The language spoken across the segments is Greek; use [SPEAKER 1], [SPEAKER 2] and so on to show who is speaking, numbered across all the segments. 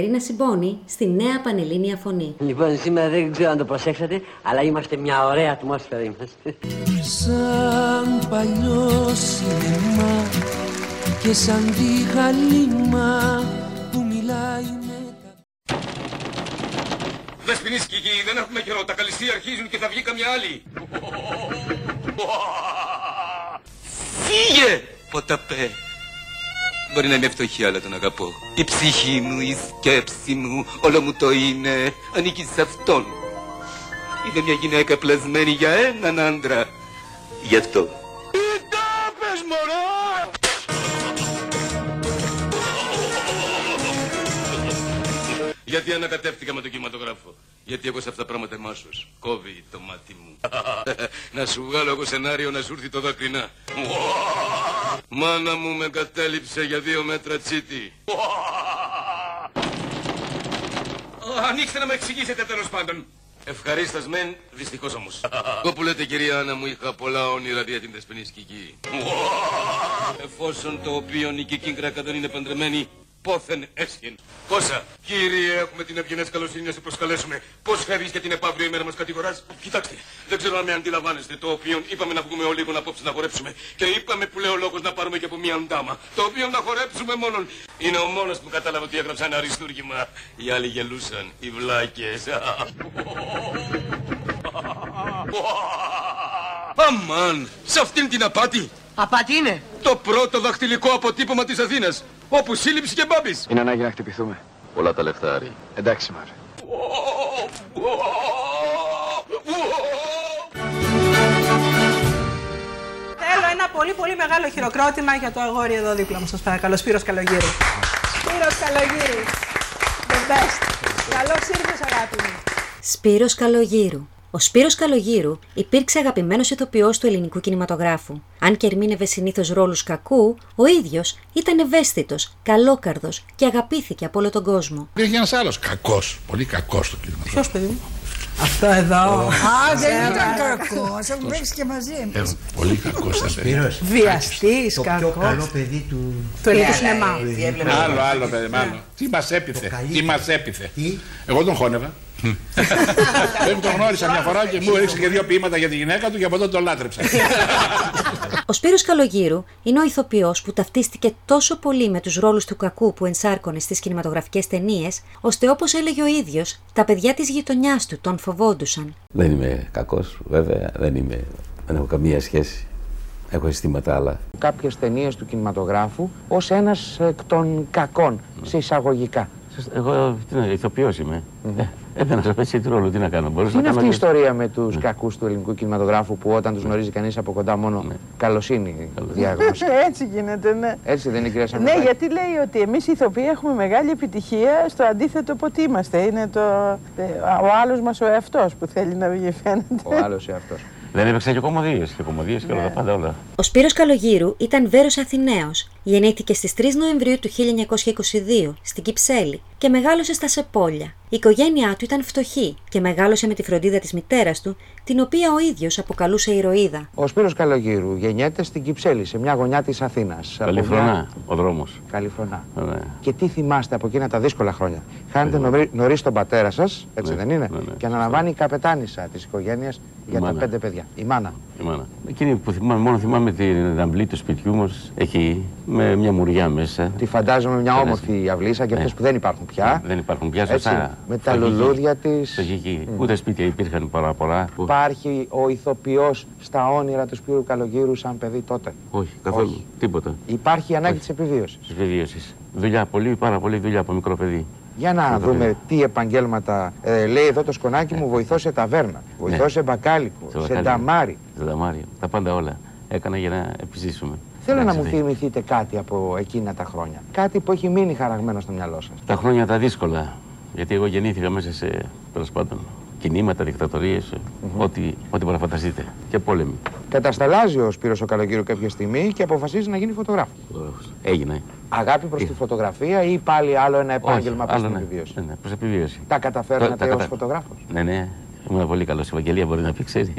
[SPEAKER 1] Κατερίνα Συμπόνη στη νέα πανελλήνια φωνή.
[SPEAKER 2] Λοιπόν, σήμερα δεν ξέρω αν το προσέξατε, αλλά είμαστε μια ωραία ατμόσφαιρα είμαστε.
[SPEAKER 3] Σαν παλιό σινεμά και σαν τη γαλήμα που μιλάει με τα...
[SPEAKER 4] Δεσποινής Κική, δεν έχουμε καιρό. Τα καλυστία αρχίζουν και θα βγει καμιά άλλη. Φύγε, ποταπέ. Μπορεί να είμαι φτωχή, αλλά τον αγαπώ. Η ψυχή μου, η σκέψη μου, όλο μου το είναι. Ανήκει σε αυτόν. Είναι μια γυναίκα πλασμένη για έναν άντρα. Γι' αυτό. Τι τα πες, μωρά! Γιατί ανακατεύτηκα με τον κινηματογράφο. Γιατί εγώ σε αυτά τα πράγματα μάσος. Κόβει το μάτι μου. να σου βγάλω εγώ σενάριο να σου έρθει το δάκρυνα. Μάνα μου με κατέληψε για δύο μέτρα τσίτι. Ανοίξτε να με εξηγήσετε τέλος πάντων. Ευχαρίστας μεν, δυστυχώς όμως. Εγώ που λέτε κυρία Άννα μου είχα πολλά όνειρα δια την δεσποινής σκική. Εφόσον το οποίο η Κικίνγκρακα δεν είναι παντρεμένη, πόθεν έσχεν. Πόσα, κύριε, έχουμε την ευγενές καλοσύνη να σε προσκαλέσουμε. Πώς φεύγεις και την επαύριο ημέρα μας κατηγοράς; Κοιτάξτε, δεν ξέρω αν με αντιλαμβάνεστε. Το οποίο είπαμε να βγούμε ο λίγο απόψε να χορέψουμε. Και είπαμε που λέει ο λόγος να πάρουμε και από μια ντάμα. Το οποίο να χορέψουμε μόνον. Είναι ο μόνος που κατάλαβε ότι έγραψα ένα αριστούργημα. Οι άλλοι γελούσαν, οι βλάκες. Αμάν, σε αυτήν την απάτη.
[SPEAKER 5] Απάτη είναι.
[SPEAKER 4] Το πρώτο δαχτυλικό αποτύπωμα της Αθήνας. Όπου σύλληψη και μπάμπης.
[SPEAKER 6] Είναι ανάγκη να χτυπηθούμε.
[SPEAKER 4] Πολλά τα λεφτά, Άρη.
[SPEAKER 6] Εντάξει, Μάρ.
[SPEAKER 7] Θέλω ένα πολύ πολύ μεγάλο χειροκρότημα για το αγόρι εδώ δίπλα μου, σας παρακαλώ, Σπύρος Καλογύρου. Σπύρος Καλογύρου, the best. Καλώς ήρθες αγάπη μου.
[SPEAKER 1] Σπύρος Καλογύρου. Ο Σπύρος Καλογύρου υπήρξε αγαπημένος ηθοποιός του ελληνικού κινηματογράφου. Αν και ερμήνευε συνήθως ρόλους κακού, ο ίδιος ήταν ευαίσθητος, καλόκαρδος και αγαπήθηκε από όλο τον κόσμο.
[SPEAKER 8] Υπήρχε ένας άλλος κακός, πολύ κακός στο κινηματογράφο.
[SPEAKER 7] Ποιος παιδί μου; Αυτό εδώ.
[SPEAKER 5] Α, δεν ήταν κακός. Θα μου παίξει και μαζί.
[SPEAKER 8] Ε, πολύ κακός ήταν.
[SPEAKER 9] Σπύρος,
[SPEAKER 7] Βιαστής,
[SPEAKER 9] το πιο
[SPEAKER 7] κακός.
[SPEAKER 9] καλό παιδί του...
[SPEAKER 7] Του ελληνικού σινεμά.
[SPEAKER 8] Άλλο, άλλο, παιδί, μάλλον. Τι μας έπιθε,
[SPEAKER 9] καλύτερο.
[SPEAKER 8] τι μας έπιθε.
[SPEAKER 9] Τι;
[SPEAKER 8] Εγώ τον χώνευα. Δεν τον γνώρισα μια φορά και μου έριξε και δύο ποίηματα για τη γυναίκα του και από τότε τον λάτρεψα.
[SPEAKER 1] Ο Σπύρος Καλογύρου είναι ο ηθοποιός που ταυτίστηκε τόσο πολύ με τους ρόλους του κακού που ενσάρκωνε στις κινηματογραφικές ταινίες, ώστε όπως έλεγε ο ίδιος, τα παιδιά της γειτονιάς του τον φοβόντουσαν.
[SPEAKER 10] Δεν είμαι κακός, βέβαια, δεν είμαι, δεν έχω καμία σχέση. Έχω αισθήματα άλλα.
[SPEAKER 11] κάποιες ταινίες του κινηματογράφου ως ένας εκ των κακών, σε εισαγωγικά.
[SPEAKER 10] Εγώ τι να, ηθοποιός είμαι. Ε, Έπαιρνα σε παίξει ρόλο, τι να κάνω. Μπορούσα
[SPEAKER 11] Τι είναι
[SPEAKER 10] να
[SPEAKER 11] αυτή η
[SPEAKER 10] κάνω.
[SPEAKER 11] ιστορία με τους κακούς του ελληνικού κινηματογράφου που όταν τους γνωρίζει κανείς από κοντά μόνο καλοσύνη διάγνωση.
[SPEAKER 7] Έτσι γίνεται, ναι.
[SPEAKER 11] Έτσι δεν είναι κυρία
[SPEAKER 7] Ναι,
[SPEAKER 11] Σαμαράκη.
[SPEAKER 7] γιατί λέει ότι εμείς οι ηθοποιοί έχουμε μεγάλη επιτυχία στο αντίθετο από ότι είμαστε. Είναι το, ε, ο άλλος μας ο εαυτός που θέλει να βγει φαίνεται.
[SPEAKER 11] Ο άλλος εαυτός.
[SPEAKER 10] Δεν έπαιξα και κομμωδίες και κομμωδίες και όλα τα πάντα όλα.
[SPEAKER 1] Ο Σπύρος Καλογύρου ήταν βέρος Αθηναίος. Γεννήθηκε στις 3 Νοεμβρίου του 1922 στην Κυψέλη και μεγάλωσε στα Σεπόλια. Η οικογένειά του ήταν φτωχή και μεγάλωσε με τη φροντίδα της μητέρας του, την οποία ο ίδιος αποκαλούσε ηρωίδα.
[SPEAKER 11] Ο Σπύρος Καλογύρου γεννιέται στην Κυψέλη, σε μια γωνιά της Αθήνας. Από
[SPEAKER 10] Καλή
[SPEAKER 11] μια-
[SPEAKER 10] φρονά ο δρόμος.
[SPEAKER 11] Καλή φρονά.
[SPEAKER 10] Ωραία.
[SPEAKER 11] Και τι θυμάστε από εκείνα τα δύσκολα χρόνια. Χάνετε νωρί- νωρίς τον πατέρα σας, έτσι
[SPEAKER 10] Ναι,
[SPEAKER 11] δεν είναι,
[SPEAKER 10] ναι, ναι.
[SPEAKER 11] και αναλαμβάνει η καπετάνισσα της οικογένειας για τα
[SPEAKER 10] μάνα.
[SPEAKER 11] πέντε παιδιά. Η μάνα.
[SPEAKER 10] Η μάνα. Εκείνη που θυμάμαι, μόνο θυμάμαι την αυλή του σπιτιού μας, εκεί, με μια μουριά μέσα.
[SPEAKER 11] Τη φαντάζομαι μια
[SPEAKER 10] Ναι,
[SPEAKER 11] όμορφη αυλή, σαν και
[SPEAKER 10] ναι.
[SPEAKER 11] αυτές που δεν υπάρχουν πια.
[SPEAKER 10] Δεν υπάρχουν πια
[SPEAKER 11] Έτσι,
[SPEAKER 10] σωστά.
[SPEAKER 11] με τα
[SPEAKER 10] Φτωχική.
[SPEAKER 11] λουλούδια της.
[SPEAKER 10] Φτωχική. Ούτε σπίτια υπήρχαν πολλά πολλά. που-
[SPEAKER 11] Υπάρχει ο ηθοποιός στα όνειρα του Σπύρου Καλογύρου σαν παιδί τότε;
[SPEAKER 10] Όχι, καθόλου.
[SPEAKER 11] Όχι.
[SPEAKER 10] Τίποτα.
[SPEAKER 11] Υπάρχει η ανάγκη
[SPEAKER 10] Όχι.
[SPEAKER 11] της επιβίωσης;
[SPEAKER 10] Της βεβαίωση. Δουλειά, πολύ, πάρα πολύ δουλειά από μικρό παιδί.
[SPEAKER 11] Για να
[SPEAKER 10] Τίποτα,
[SPEAKER 11] δούμε
[SPEAKER 10] παιδιά.
[SPEAKER 11] τι επαγγέλματα. Ε, λέει εδώ το σκονάκι μου βοηθός σε ταβέρνα, βοηθός
[SPEAKER 10] Ναι.
[SPEAKER 11] σε μπακάλικο,
[SPEAKER 10] Στο
[SPEAKER 11] σε
[SPEAKER 10] μπακάλικο.
[SPEAKER 11] νταμάρι.
[SPEAKER 10] Στο δαμάριο. Τα πάντα όλα. Έκανα για να επιζήσουμε.
[SPEAKER 11] Θέλω να μου
[SPEAKER 10] Εντάξει,
[SPEAKER 11] θυμηθείτε κάτι από εκείνα τα χρόνια. Κάτι που έχει μείνει χαραγμένο στο μυαλό σας.
[SPEAKER 10] Τα χρόνια τα δύσκολα. Γιατί εγώ γεννήθηκα μέσα σε τέλος πάντων κινήματα, δικτατορίες, ό,τι, ό,τι μπορεί να φανταστείτε. Και πόλεμοι.
[SPEAKER 11] Κατασταλάζει ο Σπύρος ο Καλογύρου κάποια στιγμή και αποφασίζει να γίνει φωτογράφος.
[SPEAKER 10] Έγινε.
[SPEAKER 11] Αγάπη προς τη φωτογραφία ή πάλι άλλο ένα επάγγελμα προς
[SPEAKER 10] άλλο
[SPEAKER 11] την
[SPEAKER 10] ναι.
[SPEAKER 11] επιβίωση;
[SPEAKER 10] Ναι, ναι, προς επιβίωση.
[SPEAKER 11] Τα καταφέρνατε
[SPEAKER 10] Τα- τα
[SPEAKER 11] ως
[SPEAKER 10] κατα-
[SPEAKER 11] φωτογράφος;
[SPEAKER 10] Ναι, ναι. Ήμουν πολύ καλός. Η Ευαγγελία μπορεί να πει, ξέρεις.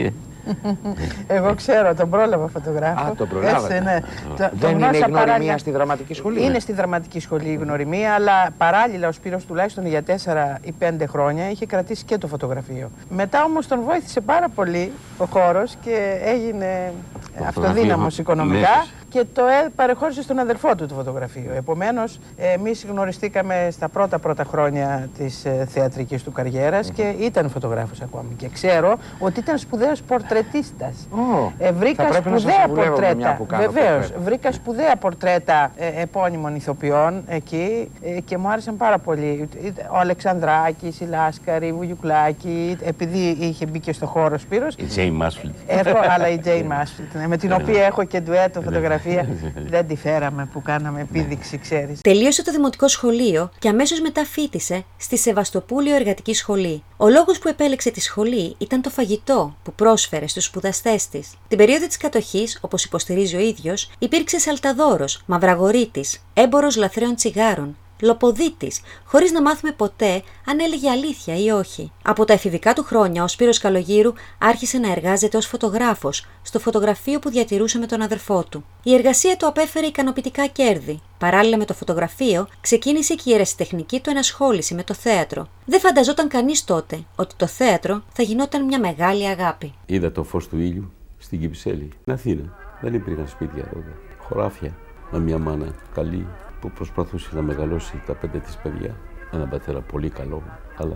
[SPEAKER 7] Εγώ ξέρω, τον πρόλαβα φωτογράφο.
[SPEAKER 11] Α, τον προλάβατε.
[SPEAKER 7] Έτσι, ναι. Το- τον
[SPEAKER 11] Δεν είναι
[SPEAKER 7] γνώρισα
[SPEAKER 11] η γνωριμία
[SPEAKER 7] παράλληλα.
[SPEAKER 11] στη δραματική σχολή.
[SPEAKER 7] Είναι στη δραματική σχολή η γνωριμία, αλλά παράλληλα ο Σπύρος τουλάχιστον για τέσσερα ή πέντε χρόνια είχε κρατήσει και το φωτογραφείο. Μετά όμως τον βοήθησε πάρα πολύ ο χώρος και έγινε
[SPEAKER 10] φωτογραφείο,
[SPEAKER 7] αυτοδύναμος
[SPEAKER 10] ναι,
[SPEAKER 7] οικονομικά
[SPEAKER 10] φυσικά.
[SPEAKER 7] Και το ε, παρεχώρησε στον αδερφό του το φωτογραφείο. Επομένως, εμείς γνωριστήκαμε στα πρώτα πρώτα χρόνια της ε, θεατρικής του καριέρας και ήταν φωτογράφος ακόμη. Και ξέρω ότι ήταν σπουδαίος πορτρετίστας.
[SPEAKER 11] Ω,
[SPEAKER 7] Ε, βρήκα
[SPEAKER 11] θα πρέπει να σας
[SPEAKER 7] σπουδαία
[SPEAKER 11] συμβουλεύω με μια
[SPEAKER 7] πορτρέτα.
[SPEAKER 11] που κάνω
[SPEAKER 7] Βεβαίως.
[SPEAKER 11] πορτρέτα.
[SPEAKER 7] Βρήκα σπουδαία πορτρέτα ε, επώνυμων ηθοποιών εκεί ε, και μου άρεσαν πάρα πολύ. Ο Αλεξανδράκης, η Λάσκαρη, η Βουγιουκλάκη, επειδή είχε μπει και στο χώρο ο Σπύρος.
[SPEAKER 10] Η Τζέι Μάσφιλτ.
[SPEAKER 7] Έχω, αλλά η Τζέι Μάσφιλτ, ναι, με την
[SPEAKER 10] Ναι, ναι.
[SPEAKER 7] οποία έχω και ντουέτο φωτογραφία. Δεν τη φέραμε που κάναμε επίδειξη, ξέρεις.
[SPEAKER 1] Τελείωσε το δημοτικό σχολείο και αμέσως μετά φίτησε στη Σεβαστοπούλιο Εργατική Σχολή. Ο λόγος που επέλεξε τη σχολή ήταν το φαγητό που πρόσφερε στους σπουδαστές της. Την περίοδο της κατοχής, όπως υποστηρίζει ο ίδιος, υπήρξε σαλταδόρος, μαυραγορίτης, έμπορος λαθρέων τσιγάρων, λοποδίτης, χωρίς να μάθουμε ποτέ αν έλεγε αλήθεια ή όχι. Από τα εφηβικά του χρόνια, ο Σπύρος Καλογύρου άρχισε να εργάζεται ως φωτογράφος στο φωτογραφείο που διατηρούσε με τον αδερφό του. Η εργασία του απέφερε ικανοποιητικά κέρδη. Παράλληλα με το φωτογραφείο, ξεκίνησε και η ερασιτεχνική του ενασχόληση με το θέατρο. Δεν φανταζόταν κανείς τότε ότι το θέατρο θα γινόταν μια μεγάλη αγάπη.
[SPEAKER 10] Είδα το φως του ήλιου στην Κυψέλη. Στην Αθήνα. Δεν υπήρχαν σπίτια τότε. Χωράφια. Με μια μάνα καλή που προσπαθούσε να μεγαλώσει τα πέντε της παιδιά. Έναν πατέρα πολύ καλό, αλλά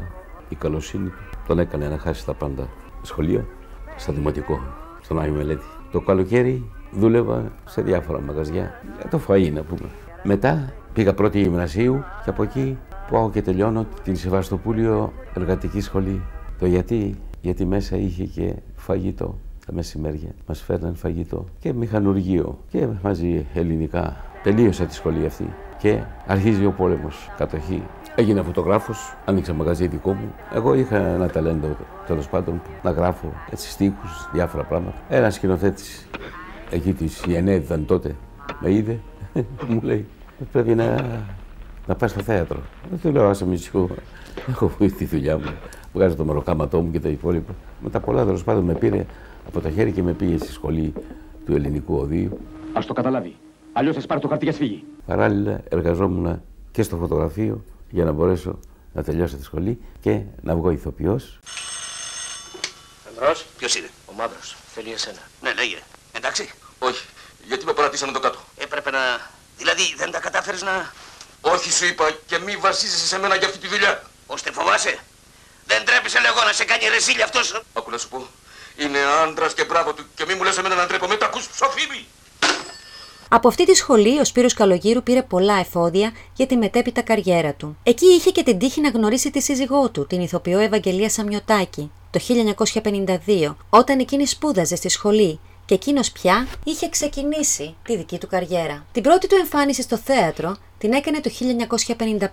[SPEAKER 10] η καλοσύνη του τον έκανε να χάσει τα πάντα. Σχολείο, στο δημοτικό, στον Άγιο Μελέτη. Το καλοκαίρι δούλευα σε διάφορα μαγαζιά για το φαΐ να πούμε. Μετά πήγα πρώτη γυμνασίου και από εκεί πάω και τελειώνω την Σεβαστοπούλιο Εργατική Σχολή. Το γιατί, γιατί μέσα είχε και φαγητό τα μεσημέρια. Μας φέρναν φαγητό και μηχανουργείο και μαζί ελληνικά. Τελείωσα τη σχολή αυτή και αρχίζει ο πόλεμος, κατοχή. Έγινα φωτογράφος, άνοιξα μαγαζί δικό μου. Εγώ είχα ένα ταλέντο τέλος πάντων να γράφω έτσι στίχους, διάφορα πράγματα. Ένας σκηνοθέτης εκεί της Ιενέδη ήταν τότε, με είδε, μου λέει πρέπει να, να πας στο θέατρο. Δεν του λέω άσε μισό, έχω τη δουλειά μου, βγάζω το μεροκάματό μου και τα υπόλοιπα. Μετά πολλά τέλος πάντων με πήρε από το χέρι και με πήγε στη σχολή του ελληνικού οδείου.
[SPEAKER 6] Α το καταλάβει. Αλλιώς θα πάρει το χαρτί για σφίγγει.
[SPEAKER 10] Παράλληλα εργαζόμουν και στο φωτογραφείο για να μπορέσω να τελειώσω τη σχολή και να βγω ηθοποιός.
[SPEAKER 12] Ανδρός, ποιος είναι; Ο Μαύρος. Θέλει εσένα. Ναι, λέγε. Εντάξει.
[SPEAKER 4] Όχι, γιατί με παρατήσανε το κάτω;
[SPEAKER 12] Έπρεπε να... Δηλαδή δεν τα κατάφερες να...
[SPEAKER 4] Όχι, σου είπα, και μη βασίζεσαι σε μένα για αυτή τη δουλειά.
[SPEAKER 12] Ώστε φοβάσαι. Δεν τρέπεσαι λέγω να σε κάνει ρεσίλι αυτός.
[SPEAKER 4] Άκου να σου πω. Είναι άντρας και μπράβο του και μη μου λες εμένα να ντρέπομαι. Τα ακούς ψοφίμη.
[SPEAKER 1] Από αυτή τη σχολή, ο Σπύρος Καλογύρου πήρε πολλά εφόδια για τη μετέπειτα καριέρα του. Εκεί είχε και την τύχη να γνωρίσει τη σύζυγό του, την ηθοποιό Ευαγγελία Σαμιωτάκη, το 1952, όταν εκείνη σπούδαζε στη σχολή και εκείνος πια είχε ξεκινήσει τη δική του καριέρα. Την πρώτη του εμφάνιση στο θέατρο την έκανε το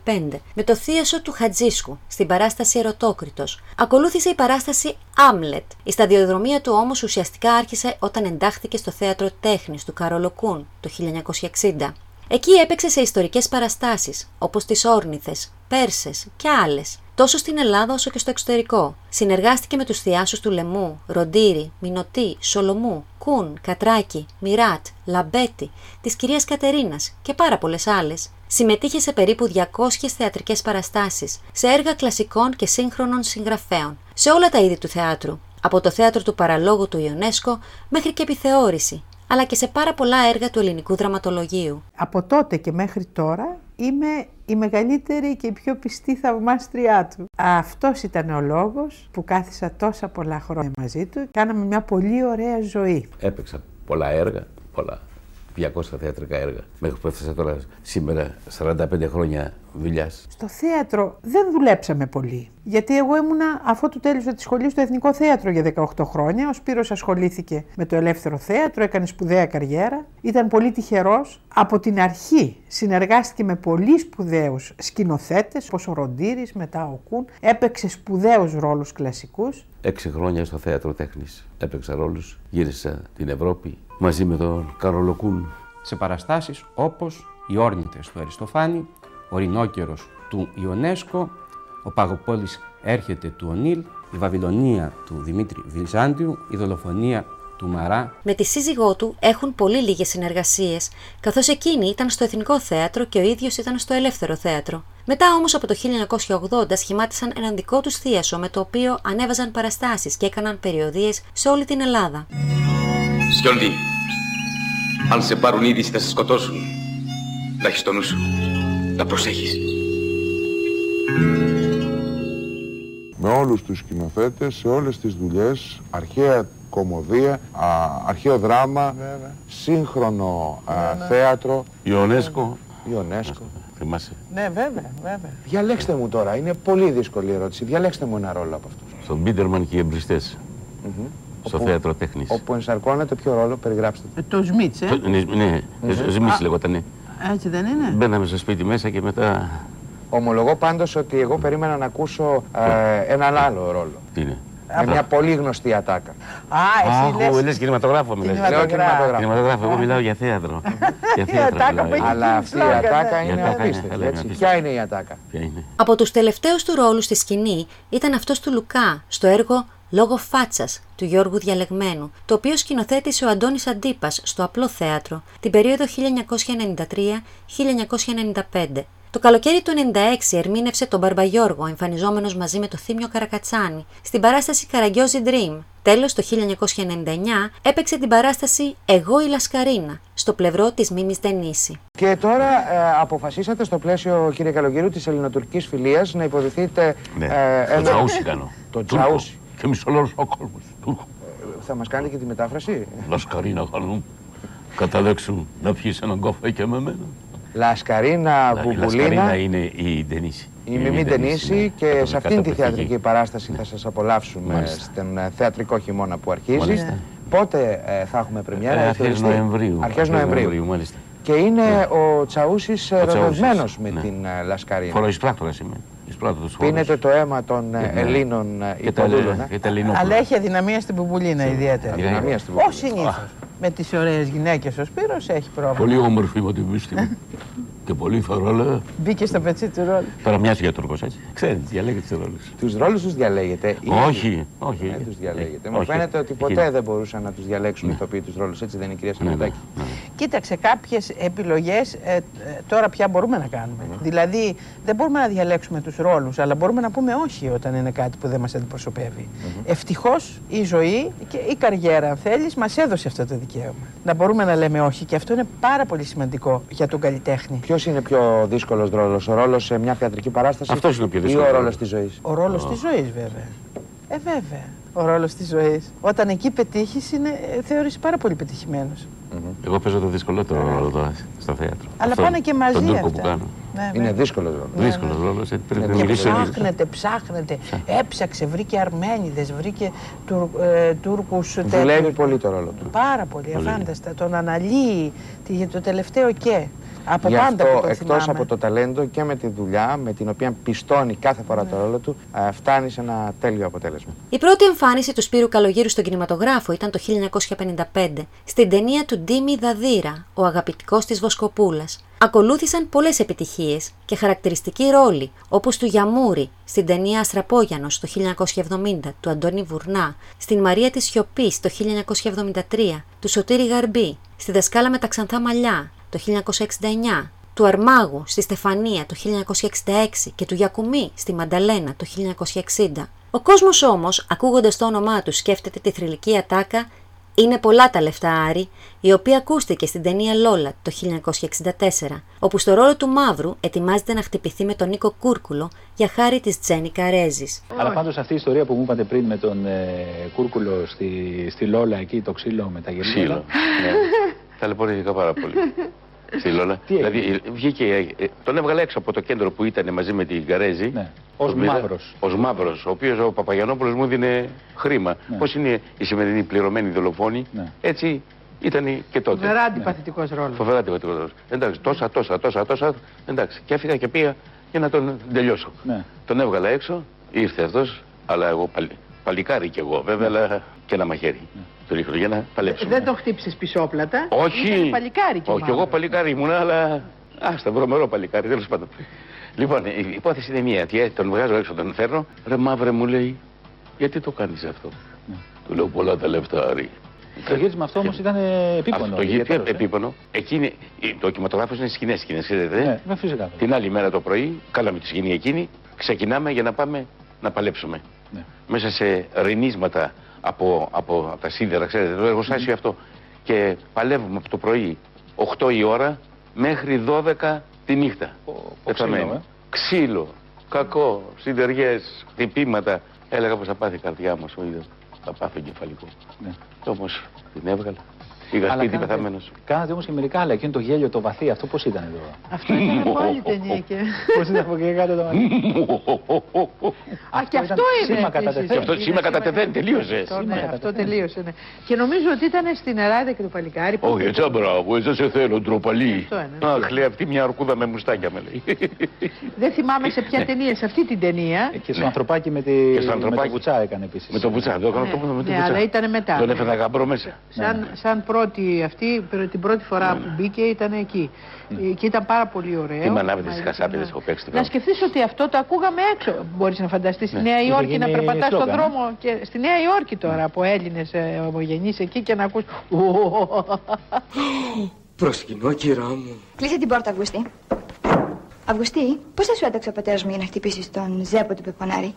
[SPEAKER 1] 1955 με το θίασο του Χατζίσκου στην παράσταση Ερωτόκριτος. Ακολούθησε η παράσταση Άμλετ. Η σταδιοδρομία του όμως ουσιαστικά άρχισε όταν εντάχθηκε στο θέατρο τέχνης του Κάρολου Κουν το 1960. Εκεί έπαιξε σε ιστορικές παραστάσεις, όπως τις Όρνηθες, Πέρσες και άλλες, τόσο στην Ελλάδα όσο και στο εξωτερικό. Συνεργάστηκε με τους θιάσους του Λεμού, Ροντήρη, Μινωτή, Σολομού, Κουν, Κατράκη, Μιράτ, Λαμπέτη, της κυρίας Κατερίνας και πάρα πολλές άλλες. Συμμετείχε σε περίπου 200 θεατρικές παραστάσεις, σε έργα κλασικών και σύγχρονων συγγραφέων, σε όλα τα είδη του θεάτρου, από το θέατρο του παραλόγου του Ιονέσκο μέχρι και επιθεώρηση, αλλά και σε πάρα πολλά έργα του ελληνικού δραματολογίου.
[SPEAKER 7] Από τότε και μέχρι τώρα είμαι η μεγαλύτερη και η πιο πιστή θαυμάστριά του. Αυτός ήταν ο λόγος που κάθισα τόσα πολλά χρόνια μαζί του. Κάναμε μια πολύ ωραία ζωή.
[SPEAKER 10] Έπαιξα πολλά έργα, πολλά 200 θεατρικά έργα. Μέχρι που έφτασα τώρα σήμερα 45 χρόνια δουλειάς.
[SPEAKER 7] Στο θέατρο δεν δουλέψαμε πολύ. Γιατί εγώ ήμουνα, αφού του τέλειωσα τη σχολή στο Εθνικό Θέατρο για 18 χρόνια. Ο Σπύρος ασχολήθηκε με το ελεύθερο θέατρο, έκανε σπουδαία καριέρα. Ήταν πολύ τυχερός. Από την αρχή συνεργάστηκε με πολύ σπουδαίους σκηνοθέτες, όπως ο Ροντήρης, μετά ο Κούν. Έπαιξε σπουδαίους ρόλους κλασικούς.
[SPEAKER 10] Έξι χρόνια στο θέατρο τέχνης έπαιξα ρόλους. Γύρισα την Ευρώπη μαζί με τον Καρόλο Κούν.
[SPEAKER 13] Σε παραστάσεις όπως οι όρνητες του Αριστοφάνη, ο Ρινόκερος του Ιονέσκο, ο Παγοπόλης έρχεται του Ονίλ, η Βαβυλωνία του Δημήτρη Βυζάντιου, η δολοφονία του Μαρά.
[SPEAKER 1] Με τη σύζυγό του έχουν πολύ λίγες συνεργασίες, καθώς εκείνη ήταν στο Εθνικό Θέατρο και ο ίδιος ήταν στο Ελεύθερο Θέατρο. Μετά όμως από το 1980 σχημάτισαν έναν δικό τους θίασο με το οποίο ανέβαζαν παραστάσεις και έκαναν περιοδίες σε όλη την Ελλάδα.
[SPEAKER 4] Σιόντι, αν σε πάρουν είδηση θα σε σκοτώσουν. Να έχεις το νου σου. Να προσέχεις.
[SPEAKER 14] με όλους τους σκηνοθέτες σε όλες τις δουλειές, αρχαία κομμωδία, α, αρχαίο δράμα, σύγχρονο α, θέατρο.
[SPEAKER 10] Ιονέσκο.
[SPEAKER 14] Ιονέσκο.
[SPEAKER 10] Θυμάσαι.
[SPEAKER 7] Ναι, βέβαια, βέβαια.
[SPEAKER 11] Διαλέξτε μου τώρα, είναι πολύ δύσκολη η ερώτηση. Διαλέξτε μου ένα ρόλο από αυτούς.
[SPEAKER 10] Στον Μπίτερμαν και οι εμπριστές. Στο
[SPEAKER 11] Όπου-
[SPEAKER 10] θέατρο τέχνης.
[SPEAKER 11] Όπου ενσαρκώνεται ποιο ρόλο, περιγράψτε.
[SPEAKER 7] Το Σμίτς, ε.
[SPEAKER 10] Ναι, Σμιτς
[SPEAKER 7] Α.
[SPEAKER 10] λεγότανε.
[SPEAKER 7] Έτσι δεν είναι;
[SPEAKER 10] Μπαίναμε στο σπίτι μέσα και μετά.
[SPEAKER 11] Ομολογώ πάντως ότι εγώ περίμενα να ακούσω ε, έναν άλλο ρόλο.
[SPEAKER 10] Τι είναι;
[SPEAKER 11] Με μια πολύ γνωστή ατάκα.
[SPEAKER 7] Α, εσύ
[SPEAKER 10] Αχ,
[SPEAKER 7] λες...
[SPEAKER 10] λες κινηματογράφο μιλάς.
[SPEAKER 11] Λέω κινηματογράφο.
[SPEAKER 10] Κινηματογράφο, εγώ μιλάω για θέατρο. Για θέατρο
[SPEAKER 7] ατάκα
[SPEAKER 10] μιλάω,
[SPEAKER 7] που έχει
[SPEAKER 10] για-
[SPEAKER 11] Αλλά αυτή η
[SPEAKER 7] σλόγκαν,
[SPEAKER 11] ατάκα
[SPEAKER 7] ναι.
[SPEAKER 10] Η
[SPEAKER 11] είναι
[SPEAKER 10] ατάκα είναι,
[SPEAKER 11] απίστευτη.
[SPEAKER 10] έλα, είναι
[SPEAKER 11] έτσι.
[SPEAKER 10] απίστευτη.
[SPEAKER 11] Ποια είναι η ατάκα;
[SPEAKER 10] Ποια είναι;
[SPEAKER 1] Από τους τελευταίους του ρόλους στη σκηνή ήταν αυτός του Λουκά στο έργο «Λόγω φάτσας» του Γιώργου Διαλεγμένου, το οποίο σκηνοθέτησε ο Αντώνης Αντίπας στο Απλό Θέατρο την περίοδο 1993-1995. Το καλοκαίρι του 96 ερμήνευσε τον Μπαρμπαγιώργο, εμφανιζόμενος μαζί με το Θήμιο Καρακατσάνη, στην παράσταση Καραγκιόζη Dream. Τέλος, το 1999 έπαιξε την παράσταση «Εγώ η Λασκαρίνα» στο πλευρό της Μιμής Ντενίση.
[SPEAKER 11] Και τώρα ε, αποφασίσατε στο πλαίσιο, κύριε Καλογύρου, της ελληνοτουρκικής φιλίας να υποδηθείτε
[SPEAKER 10] Ναι,
[SPEAKER 11] ε,
[SPEAKER 10] το Τσαούσι κάνω.
[SPEAKER 11] Το
[SPEAKER 10] Τούρκος.
[SPEAKER 11] Τσαούσι.
[SPEAKER 10] Και μισολόρος ο κόσμος. Τούρκο.
[SPEAKER 11] Θα μας κάνετε και τη μετάφραση;
[SPEAKER 10] Λασκαρίνα χαλούμ. Καταλέξουν να πιείς έναν καφέ και με μένα.
[SPEAKER 11] Λασκαρίνα
[SPEAKER 10] Η Λασκαρίνα
[SPEAKER 11] Μπουμπουλίνα,
[SPEAKER 10] είναι η Ντενίση.
[SPEAKER 11] η Μιμή Ντενίση
[SPEAKER 10] ναι.
[SPEAKER 11] και σε αυτήν τη
[SPEAKER 10] Καταπληκτική.
[SPEAKER 11] θεατρική παράσταση θα σας απολαύσουμε
[SPEAKER 10] Μάλιστα.
[SPEAKER 11] στον ε, θεατρικό χειμώνα που αρχίζει.
[SPEAKER 10] Μάλιστα.
[SPEAKER 11] Πότε ε, θα έχουμε πρεμιέρα,
[SPEAKER 10] Ε,
[SPEAKER 11] έχει
[SPEAKER 10] Αρχές
[SPEAKER 11] οριστεί;
[SPEAKER 10] Νοεμβρίου.
[SPEAKER 11] Αρχές Νοεμβρίου.
[SPEAKER 10] μάλιστα.
[SPEAKER 11] Και είναι ο Τσαούσης ε,
[SPEAKER 10] Ο Τσαούσης,
[SPEAKER 11] ερωτευμένος με
[SPEAKER 10] ναι.
[SPEAKER 11] την ε, Λασκαρίνα.
[SPEAKER 10] Φοροεισπράκτορας είμαι. Εισπράττω τους φόρους.
[SPEAKER 11] Πίνεται το αίμα των ε,
[SPEAKER 10] Ναι.
[SPEAKER 11] Ελλήνων ε,
[SPEAKER 10] Και τα-
[SPEAKER 11] υποδούλων. ε.
[SPEAKER 10] και τα ελληνόπουλα.
[SPEAKER 7] Αλλά έχει αδυναμία στην Μπουμπουλίνα ιδιαίτερα.
[SPEAKER 11] Αδυναμία στην
[SPEAKER 7] Ω
[SPEAKER 11] Μπουμπουλίνα.
[SPEAKER 7] συνήθω. Με τις ωραίες γυναίκες ο Σπύρος έχει πρόβλημα.
[SPEAKER 10] Πολύ όμορφη με την πίστη μου. και πολύ θαρόλα.
[SPEAKER 7] Μπήκε στο πετσί του ρόλου.
[SPEAKER 10] Τώρα μοιάζει για Τούρκος έτσι. Ξέρεις, διαλέγει τις ρόλους.
[SPEAKER 11] Τους ρόλους τους διαλέγετε. ή-
[SPEAKER 10] Όχι, όχι;
[SPEAKER 11] Δεν τους διαλέγετε.
[SPEAKER 10] Ε,
[SPEAKER 11] Μου
[SPEAKER 10] όχι.
[SPEAKER 11] φαίνεται ότι ποτέ
[SPEAKER 10] Εκείνη.
[SPEAKER 11] δεν μπορούσαν να τους διαλέξουν οι ηθοποιοί τους ρόλους. Έτσι δεν είναι κυρία
[SPEAKER 10] Ναι, ναι,
[SPEAKER 11] Σαμετάκη.
[SPEAKER 10] ναι.
[SPEAKER 7] Κοίταξε, κάποιες επιλογές τώρα πια μπορούμε να κάνουμε. Δηλαδή, δεν μπορούμε να διαλέξουμε τους ρόλους, αλλά μπορούμε να πούμε όχι όταν είναι κάτι που δεν μας αντιπροσωπεύει. Ευτυχώς η ζωή και η καριέρα, αν θέλεις, μας έδωσε αυτό το δικαίωμα. Να μπορούμε να λέμε όχι και αυτό είναι πάρα πολύ σημαντικό για τον καλλιτέχνη.
[SPEAKER 11] Ποιος είναι πιο δύσκολος ρόλος, ο ρόλος σε μια θεατρική παράσταση
[SPEAKER 10] Αυτός είναι ο πιο
[SPEAKER 11] ή
[SPEAKER 10] δύσκολος
[SPEAKER 11] ο ρόλος
[SPEAKER 10] ρόλος.
[SPEAKER 11] της ζωής;
[SPEAKER 7] Ο ρόλος της ζωής, βέβαια. Ε, βέβαια. Ο ρόλος της ζωής. Όταν εκεί πετύχεις, είναι, ε, θεωρείς πάρα πολύ πετυχημένος.
[SPEAKER 10] Εγώ παίζω το δυσκολότερο ρόλο τώρα στο θέατρο.
[SPEAKER 7] Αλλά
[SPEAKER 10] Αυτό,
[SPEAKER 7] πάνε και μαζί
[SPEAKER 10] Τον Τούρκο
[SPEAKER 7] αυτά.
[SPEAKER 10] που κάνω.
[SPEAKER 7] Ναι,
[SPEAKER 11] Είναι
[SPEAKER 7] βέβαια.
[SPEAKER 11] δύσκολο ρόλο.
[SPEAKER 10] Δύσκολο ρόλο. έτσι Πρέπει να
[SPEAKER 7] Και
[SPEAKER 10] μιλήσω λίγο.
[SPEAKER 7] ψάχνετε, ψάχνετε. Έψαξε, βρήκε Αρμένιδες, βρήκε Τουρ, ε, Τούρκους
[SPEAKER 11] Δουλεύει
[SPEAKER 7] τέτοιους.
[SPEAKER 11] πολύ το ρόλο του.
[SPEAKER 7] Πάρα πολύ,
[SPEAKER 11] Πολύ.
[SPEAKER 7] αφάνταστα. Τον αναλύει τι- για το τελευταίο και. Από
[SPEAKER 11] Γι'
[SPEAKER 7] πάντα
[SPEAKER 11] αυτό,
[SPEAKER 7] που το
[SPEAKER 11] εκτός
[SPEAKER 7] θυμάμαι.
[SPEAKER 11] από το ταλέντο και με τη δουλειά με την οποία πιστώνει κάθε φορά το ρόλο του, α, φτάνει σε ένα τέλειο αποτέλεσμα.
[SPEAKER 1] Η πρώτη εμφάνιση του Σπύρου Καλογύρου στον κινηματογράφο ήταν το 1955, στην ταινία του Ντίμη Δαδύρα, ο αγαπητικός της Βοσκοπούλας. Ακολούθησαν πολλές επιτυχίες και χαρακτηριστικοί ρόλοι, όπως του Γιαμούρη στην ταινία Αστραπόγιανος το 1970 του Αντώνη Βουρνά, στην Μαρία της Σιωπής το 1973 του Σωτήρη Γαρμπή, στη Δασκάλα με τα Ξανθά Μαλλιά το 1969, του Αρμάγου στη Στεφανία το 1966 και του Γιακουμί στη Μανταλένα το 1960. Ο κόσμος όμως, ακούγοντας το όνομά τους, σκέφτεται τη θρηλυκή ατάκα «Είναι πολλά τα λεφτά Άρη», η οποία ακούστηκε στην ταινία Λόλα το 1964, όπου στο ρόλο του Μαύρου ετοιμάζεται να χτυπηθεί με τον Νίκο Κούρκουλο για χάρη της Τζένι Καρέζης.
[SPEAKER 15] Αλλά πάντως αυτή η ιστορία που μου είπατε πριν με τον ε, Κούρκουλο στη, στη Λόλα εκεί, το ξύλο με τα γερμήλα.
[SPEAKER 10] Ξύλο. Ταλαιπωρήθηκα πάρα πολύ. Στη Λόλα. δηλαδή βγήκε, ε, τον έβγαλε έξω από το κέντρο που ήταν μαζί με την Καρέζη.
[SPEAKER 15] Ναι. Ως
[SPEAKER 10] Τον πήρα-
[SPEAKER 15] μαύρος.
[SPEAKER 10] Ως μαύρος, ο οποίος ο Παπαγιανόπουλος μου δίνε χρήμα. Πώς είναι η σημερινή πληρωμένη δολοφόνη; Έτσι ήταν και τότε.
[SPEAKER 7] Φοβερά αντιπαθητικός ρόλος.
[SPEAKER 10] Φοβερά αντιπαθητικός. Εντάξει, τόσα, τόσα, τόσα, τόσα. Εντάξει, και έφυγα και πήγα για να τον τελειώσω.
[SPEAKER 15] Ναι.
[SPEAKER 10] Τον έβγαλα έξω, ήρθε αυτός, αλλά εγώ παλι, παλικάρι κι εγώ βέβαια, αλλά και ένα μαχαίρι. Το ρίχνω για να παλέψουμε.
[SPEAKER 7] Δεν τον χτύπησες πισόπλατα.
[SPEAKER 10] Όχι.
[SPEAKER 7] Ήταν παλικάρι και ο
[SPEAKER 10] Όχι, εγώ
[SPEAKER 7] μαύρος.
[SPEAKER 10] παλικάρι ήμουν, αλλά. Α, στα βρωμερό παλικάρι, τέλος πάντων. Λοιπόν, η υπόθεση είναι μία. Τι, ε, τον βγάζω έξω, τον φέρνω. Ρε μαύρε μου λέει, γιατί το κάνεις αυτό; Του λέω πολλά τα λεφτά, Άρη.
[SPEAKER 15] Το γύρισμα αυτό όμως ήταν ε, επίπονο.
[SPEAKER 10] Αυτό το γύρισμα
[SPEAKER 15] ιδιαίτερος, ε;
[SPEAKER 10] επίπονο; Εκείνη, η- το κινηματογράφος είναι σκηνές, σκηνές, ξέρετε. ε;
[SPEAKER 15] Ναι, φυσικά.
[SPEAKER 10] Την άλλη μέρα το πρωί, κάναμε τη σκηνή εκείνη, ξεκινάμε για να πάμε να παλέψουμε.
[SPEAKER 15] Ναι.
[SPEAKER 10] Μέσα σε ρινίσματα από, από, από τα σίδερα, ξέρετε, το εργοστάσιο αυτό. Και παλεύουμε από το πρωί 8 η ώρα μέχρι 12 τη νύχτα. Πεθαμένοι.
[SPEAKER 15] ξύλο, ε.
[SPEAKER 10] Ξύλο, κακό, συντεριές, χτυπήματα. Έλεγα πως θα πάθει η καρδιά μου, σου είδα. Θα πάθει εγκεφαλικό.
[SPEAKER 15] Ναι.
[SPEAKER 10] Όμως την έβγαλα. Πήγα σπίτι πεθαμένος.
[SPEAKER 15] Κάνατε όμως και μερικά άλλα. Εκείνο το γέλιο, το βαθύ, αυτό πώς ήταν εδώ;
[SPEAKER 7] Αυτό ήταν από άλλη ταινία και...
[SPEAKER 15] Πώς ήταν από εκεί κάτω το μαθή.
[SPEAKER 7] Α, και
[SPEAKER 15] ήταν
[SPEAKER 7] αυτό είναι.
[SPEAKER 15] σήμα
[SPEAKER 7] επίσης.
[SPEAKER 15] κατατεθέν.
[SPEAKER 10] Και αυτό
[SPEAKER 7] Είναι
[SPEAKER 10] σήμα κατατεθέν, τελείωσες.
[SPEAKER 7] Αυτό,
[SPEAKER 15] Σήμα
[SPEAKER 7] ναι,
[SPEAKER 15] κατατεθέν.
[SPEAKER 7] αυτό τελείωσε. Ναι. Και νομίζω ότι ήταν στην Εράιδα και το Παλικάρι. που-
[SPEAKER 10] Όχι, έτσι μπράβο, έτσι σε θέλω, ντροπαλή.
[SPEAKER 7] Αυτό είναι.
[SPEAKER 10] Αχ, λέει αυτή μια αρκούδα με μουστάκια με λέει.
[SPEAKER 7] Δεν θυμάμαι σε ποια ταινία, σε αυτή την ταινία.
[SPEAKER 15] Και στο ανθρωπάκι με, τη...
[SPEAKER 10] Και στο ανθρωπάκι.
[SPEAKER 15] με το βουτσά έκανε επίσης.
[SPEAKER 10] Με το βουτσά, δεν έκανα το με το
[SPEAKER 7] Ναι,
[SPEAKER 10] βουτσά.
[SPEAKER 7] αλλά ήταν μετά.
[SPEAKER 10] Τον έφερα γαμπρό μέσα.
[SPEAKER 7] Σαν, σαν πρώτη αυτή, την πρώτη φορά που μπήκε ήταν εκεί. Ε, Και ήταν πάρα πολύ ωραίο.
[SPEAKER 10] Τι μανάβετε
[SPEAKER 7] Μα
[SPEAKER 10] στις
[SPEAKER 7] ήταν-
[SPEAKER 10] χασάπιδες έχω παίξει την
[SPEAKER 7] Να σκεφτείς ότι αυτό το ακούγαμε έξω. Μπορείς να φανταστείς στη
[SPEAKER 10] Ναι.
[SPEAKER 7] Νέα
[SPEAKER 10] Είχε
[SPEAKER 7] Υόρκη να
[SPEAKER 10] γίνει
[SPEAKER 7] περπατάς στον
[SPEAKER 10] σλόγκαν, ε.
[SPEAKER 7] δρόμο και στη Νέα Υόρκη τώρα από Έλληνες ε, ομογενείς εκεί και να ακούς
[SPEAKER 4] Προσκυνώ, κυρά μου.
[SPEAKER 16] Κλείσε την πόρτα, Αυγουστή. Αυγουστή, πώς θα σου έταξε ο πατέρας μου για να χτυπήσεις τον Ζέπο του Πεπονάρη;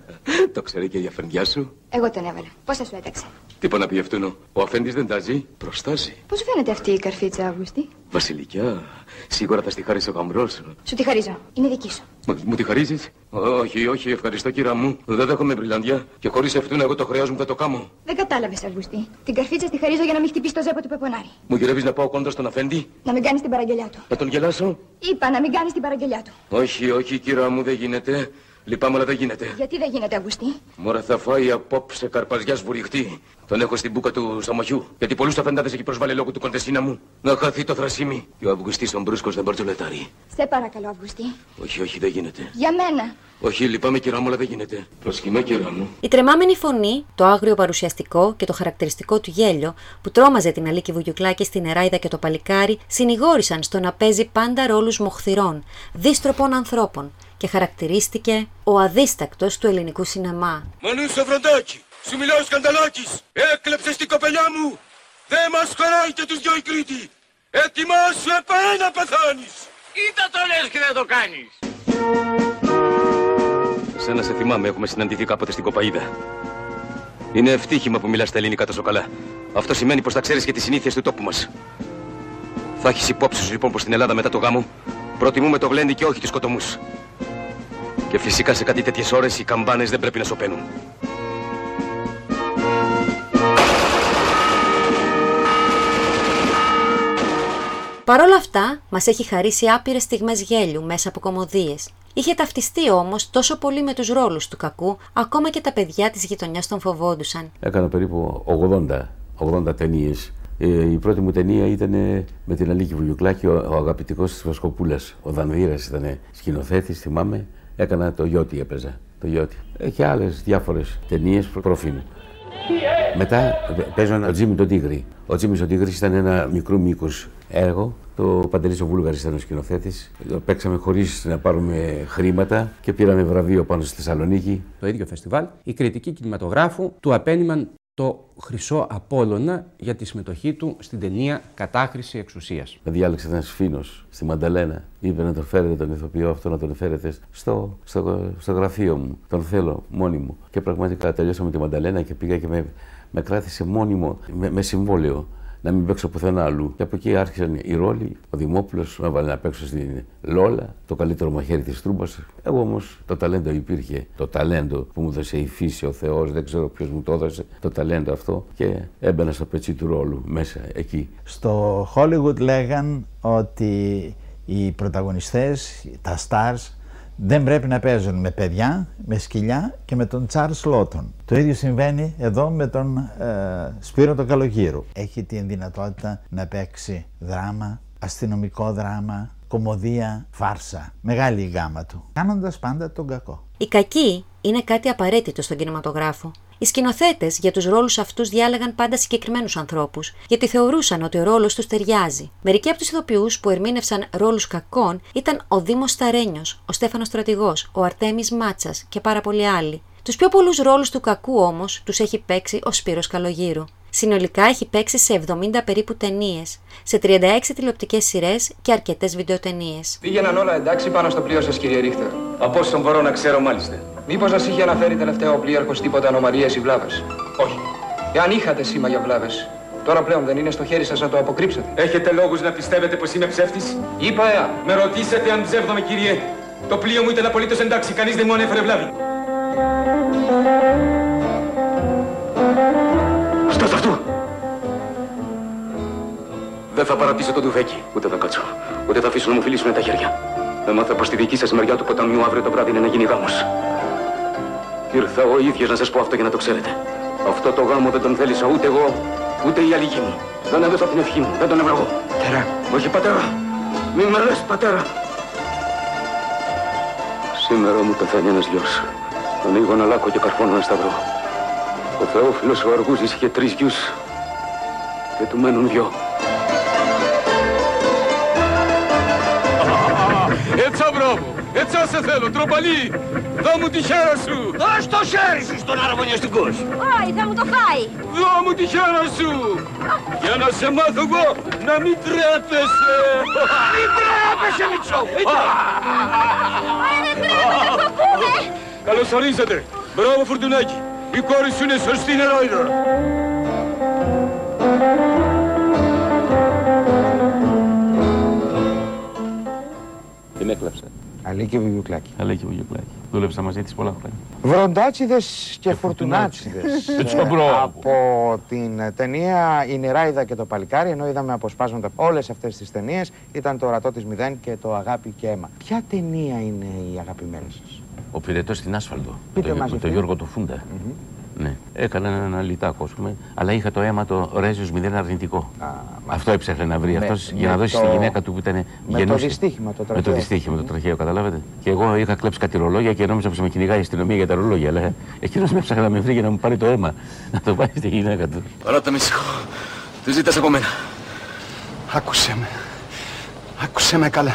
[SPEAKER 4] Το ξέρει και η αφεντιά σου.
[SPEAKER 16] Εγώ τον έβαλα. Πώς θα σου έταξε;
[SPEAKER 4] Τι πω να πει αυτούνο. Ο αφέντης δεν τάζει. Προστάζει.
[SPEAKER 16] Πώς σου φαίνεται αυτή η καρφίτσα, Αυγουστή;
[SPEAKER 4] Βασιλικιά, σίγουρα θα στη χαρίσει ο γαμπρός σου.
[SPEAKER 16] Σου τη χαρίζω. Είναι δική σου.
[SPEAKER 4] Μα- Μου τη χαρίζεις; Όχι, όχι, ευχαριστώ, κυρά μου. Δεν δέχομαι μπριλαντιά. Και χωρίς αυτούν, εγώ το χρέο μου θα το κάμω.
[SPEAKER 16] Δεν κατάλαβες, Αυγουστή. Την καρφίτσα τη χαρίζω για να μην χτυπήσει το Ζέπο του Πεπονάρη.
[SPEAKER 4] Μου γυρεύεις να πάω κόντρα στον αφέντη;
[SPEAKER 16] Να μην κάνεις την παραγγελιά του.
[SPEAKER 4] Να τον γελάσω;
[SPEAKER 16] Είπα να μην κάνεις την παραγγελιά του.
[SPEAKER 4] Όχι, όχι, κυρά μου, δεν γίνεται. Λυπάμαι, αλλά δεν γίνεται.
[SPEAKER 16] Γιατί δεν γίνεται, Αυγουστή.
[SPEAKER 4] Μόρα θα φάει απόψε καρπαζιάς βουριχτή. Τον έχω στην μπούκα του Σαμαχιού. Γιατί πολλούς αφεντάδε έχει προσβάλει λόγω του κοντεσίνα μου. Να χαθεί το θρασίμι. Και ο Αυγουστή ο Μπρούσκος δεν μπαρτζολετάρει.
[SPEAKER 16] Σε παρακαλώ, Αυγουστή.
[SPEAKER 4] Όχι, όχι, δεν γίνεται.
[SPEAKER 16] Για μένα.
[SPEAKER 4] Όχι, λυπάμαι, κυρά μου, αλλά δεν γίνεται. Προσκυνώ, κυρά μου.
[SPEAKER 1] Η τρεμάμενη φωνή, το άγριο παρουσιαστικό και το χαρακτηριστικό του γέλιο που τρόμαζε την Αλίκη Βουγιουκλάκη στην Εράιδα και το Παλικάρι συνηγόρησαν στο να παίζει πάντα ρόλους μοχθηρών, δίστροπων ανθρώπων και χαρακτηρίστηκε ο αδίστακτος του ελληνικού σινεμά.
[SPEAKER 17] Μανού Σοφροντάκη, σου μιλάω σκανταλάκης. Έκλεψες την κοπελιά μου. Δεν μας χωράει και τους δυο η Κρήτη. Ετοιμάσου επέ να πεθάνεις.
[SPEAKER 18] Ή τα το λες και δεν το κάνεις.
[SPEAKER 19] Σένα σε θυμάμαι, έχουμε συναντηθεί κάποτε στην Κοπαίδα. Είναι ευτύχημα που μιλάς τα ελληνικά τόσο καλά. Αυτό σημαίνει πως θα ξέρεις και τις συνήθειες του τόπου μας. Θα έχεις υπόψη σου λοιπόν πως στην Ελλάδα μετά το γάμο προτιμούμε το γλέντι και όχι τους σκοτωμούς. Και φυσικά σε κάτι τέτοιες ώρες οι καμπάνες δεν πρέπει να σωπαίνουν.
[SPEAKER 1] Παρ' όλα αυτά, μας έχει χαρίσει άπειρες στιγμές γέλιου μέσα από κομμωδίες. Είχε ταυτιστεί όμως τόσο πολύ με τους ρόλους του κακού, ακόμα και τα παιδιά της γειτονιάς τον φοβόντουσαν.
[SPEAKER 20] Έκανα περίπου 80, 80 ταινίες. Ε, η πρώτη μου ταινία ήταν με την Αλίκη Βουλιουκλάκη, ο, ο αγαπητικός της Βασκοπούλας. Ο Δανδύρα ήταν σκηνοθέτης, θυμάμαι. Έκανα το Γιώτη, έπαιζα. Το Γιώτη. Ε, και άλλες διάφορες ταινίες προφή μου. Μετά ε, παίζω ένα Τζίμι τον Τίγρη. Ο Τζίμις ο Τίγρης ήταν ένα μικρού μήκου έργο. Το Παντελής ο Βούλγαρης ήταν ο σκηνοθέτης. Παίξαμε χωρίς να πάρουμε χρήματα και πήραμε βραβείο πάνω στη Θεσσαλονίκη.
[SPEAKER 13] Το ίδιο φεστιβάλ, η κριτική κινηματογράφου του απένιμαν το Χρυσό Απόλλωνα για τη συμμετοχή του στην ταινία Κατάχρηση Εξουσίας.
[SPEAKER 20] Με διάλεξε ένας φίνο στη Μανταλένα. Είπε να τον φέρετε τον ηθοποιό αυτό, να τον φέρετε στο, στο, στο γραφείο μου. Τον θέλω μόνη μου. Και πραγματικά τελειώσαμε τη Μανταλένα και πήγα και με, με κράτησε μόνιμο, με, με συμβόλαιο
[SPEAKER 10] να μην παίξω πουθενά αλλού. Και από εκεί άρχισαν οι ρόλοι. Ο Δημόπουλος με έβαλε να παίξω στην Λόλα, το καλύτερο μαχαίρι της Τρούμπας. Εγώ όμως το ταλέντο υπήρχε. Το ταλέντο που μου έδωσε η φύση, ο Θεός, δεν ξέρω ποιος μου το έδωσε. Το ταλέντο αυτό και έμπαινα στο πετσί του ρόλου μέσα εκεί.
[SPEAKER 21] Στο Hollywood λέγαν ότι οι πρωταγωνιστές, τα stars, δεν πρέπει να παίζουν με παιδιά, με σκυλιά και με τον Τσάρλς Λότον. Το ίδιο συμβαίνει εδώ με τον ε, Σπύρο τον Καλογύρου. Έχει την δυνατότητα να παίξει δράμα, αστυνομικό δράμα, κομμωδία, φάρσα. Μεγάλη η γάμα του. Κάνοντας πάντα τον κακό.
[SPEAKER 1] Η κακή είναι κάτι απαραίτητο στον κινηματογράφο. Οι σκηνοθέτες για τους ρόλους αυτούς διάλεγαν πάντα συγκεκριμένους ανθρώπους, γιατί θεωρούσαν ότι ο ρόλος τους ταιριάζει. Μερικοί από τους ηθοποιού που ερμήνευσαν ρόλους κακών ήταν ο Δήμος Σταρένιος, ο Στέφανος Στρατηγός, ο Αρτέμις Μάτσας και πάρα πολλοί άλλοι. Τους πιο πολλούς ρόλους του κακού όμως τους έχει παίξει ο Σπύρος Καλογύρου. Συνολικά έχει παίξει σε 70 περίπου ταινίες, σε 36 τηλεοπτικές σειρές και αρκετές βιντεοτενίες.
[SPEAKER 22] Πήγαιναν όλα εντάξει πάνω στο πλοίο σας, κύριε Ρίχτερ.
[SPEAKER 4] Από όσον μπορώ να ξέρω, μάλιστα.
[SPEAKER 22] Μήπως σας είχε αναφέρει τελευταία ο πλοίαρχος τίποτα ανομαλίες ή βλάβες;
[SPEAKER 4] Όχι.
[SPEAKER 22] Εάν είχατε σήμα για βλάβες, τώρα πλέον δεν είναι στο χέρι σας να το αποκρύψετε.
[SPEAKER 4] Έχετε λόγους να πιστεύετε πως είμαι ψεύτης;
[SPEAKER 22] Είπα εάν.
[SPEAKER 4] Με ρωτήσετε αν ψεύδομαι, κύριε. Το πλοίο μου ήταν απολύτως εντάξει. Κανείς δεν μου ανέφερε βλάβη. Στάσου αυτό! Δεν θα παρατήσω το ντουβέκι, ούτε θα κάτσω. Ούτε θα αφήσω να μου φιλήσουν τα χέρια. Έμαθα πως στη δική σας μεριά του ποταμιού αύριο το βράδυ είναι να γίνει γάμος. Ήρθα ο ίδιος να σας πω αυτό για να το ξέρετε. Αυτό το γάμο δεν τον θέλησα ούτε εγώ, ούτε η αλληγή μου. Δεν έδωσα την ευχή μου, δεν τον ευλογώ.
[SPEAKER 22] Τερά.
[SPEAKER 4] Όχι πατέρα, μη με λες πατέρα. Σήμερα μου πεθαίνει ένας γιος. Ανοίγω ένα λάκκο και καρφώνω ένα σταυρό. Ο Θεόφιλος ο Αργούζης είχε τρεις γιους και του μένουν δυο. Έτσι μπράβο, έτσι σε θέλω, τροπαλή. Δώ μου τη χέρα σου.
[SPEAKER 12] Δώσ' το χέρι σου στον αραβωνιαστικός.
[SPEAKER 23] Όχι, θα μου το φάει.
[SPEAKER 4] Δώ μου τη χέρα σου. Για να σε μάθω εγώ να μην τρέπεσαι.
[SPEAKER 12] Μην τρέπεσαι, Μητσό μου. μην
[SPEAKER 23] Μα δεν τρέπεται, το πούμε.
[SPEAKER 4] Καλώς ορίσατε. Μπράβο, Φουρτουνάκη. Η κόρη σου είναι σωστή νεράιδα.
[SPEAKER 10] Την έκλαψα.
[SPEAKER 11] Αλίκη Βουγιουκλάκη.
[SPEAKER 10] Αλίκη Βουγιουκλάκη. Δούλεψα μαζί της πολλά χρόνια.
[SPEAKER 11] Βροντάτσιδες και Φουρτουνάτσιδες.
[SPEAKER 10] Έτσι,
[SPEAKER 11] Ε,
[SPEAKER 10] μπρο.
[SPEAKER 11] από την ταινία «Η νεράιδα και το παλικάρι», ενώ είδαμε αποσπάσματα όλες αυτές τις ταινίες, ήταν το «Ορατότης Μηδέν» και το «Αγάπη και αίμα». Ποια ταινία είναι η αγαπημένη σας;
[SPEAKER 10] Ο πυρετός στην άσφαλτο.
[SPEAKER 11] Πείτε
[SPEAKER 10] το,
[SPEAKER 11] μας
[SPEAKER 10] με
[SPEAKER 11] αυτή.
[SPEAKER 10] τον Γιώργο του φουντα Ναι. Έκανα ένα λιτάκο, ας πούμε, αλλά είχα το αίμα το ρέζιος μηδέν αρνητικό. Αυτό έψαχνε να βρει
[SPEAKER 11] Με-
[SPEAKER 10] αυτός
[SPEAKER 11] με
[SPEAKER 10] για να δώσει
[SPEAKER 11] το-
[SPEAKER 10] στη γυναίκα του που ήταν
[SPEAKER 11] Με το
[SPEAKER 10] γεννούσα.
[SPEAKER 11] δυστύχημα το
[SPEAKER 10] Με το
[SPEAKER 11] τραχαίο.
[SPEAKER 10] δυστύχημα, το τραχαίο, καταλάβατε. Και εγώ είχα κλέψει κάτι ρολόγια και νόμιζα πως με κυνηγάει η αστυνομία για τα ρολόγια. Αλλά εκείνος με έψαχνε να με βρει για να μου πάρει το αίμα. Να το πάει στη γυναίκα του.
[SPEAKER 4] Ρώτα με ήσυχο. Τι ζητάς από μένα.
[SPEAKER 24] Άκουσέ με. Άκουσέ με καλά.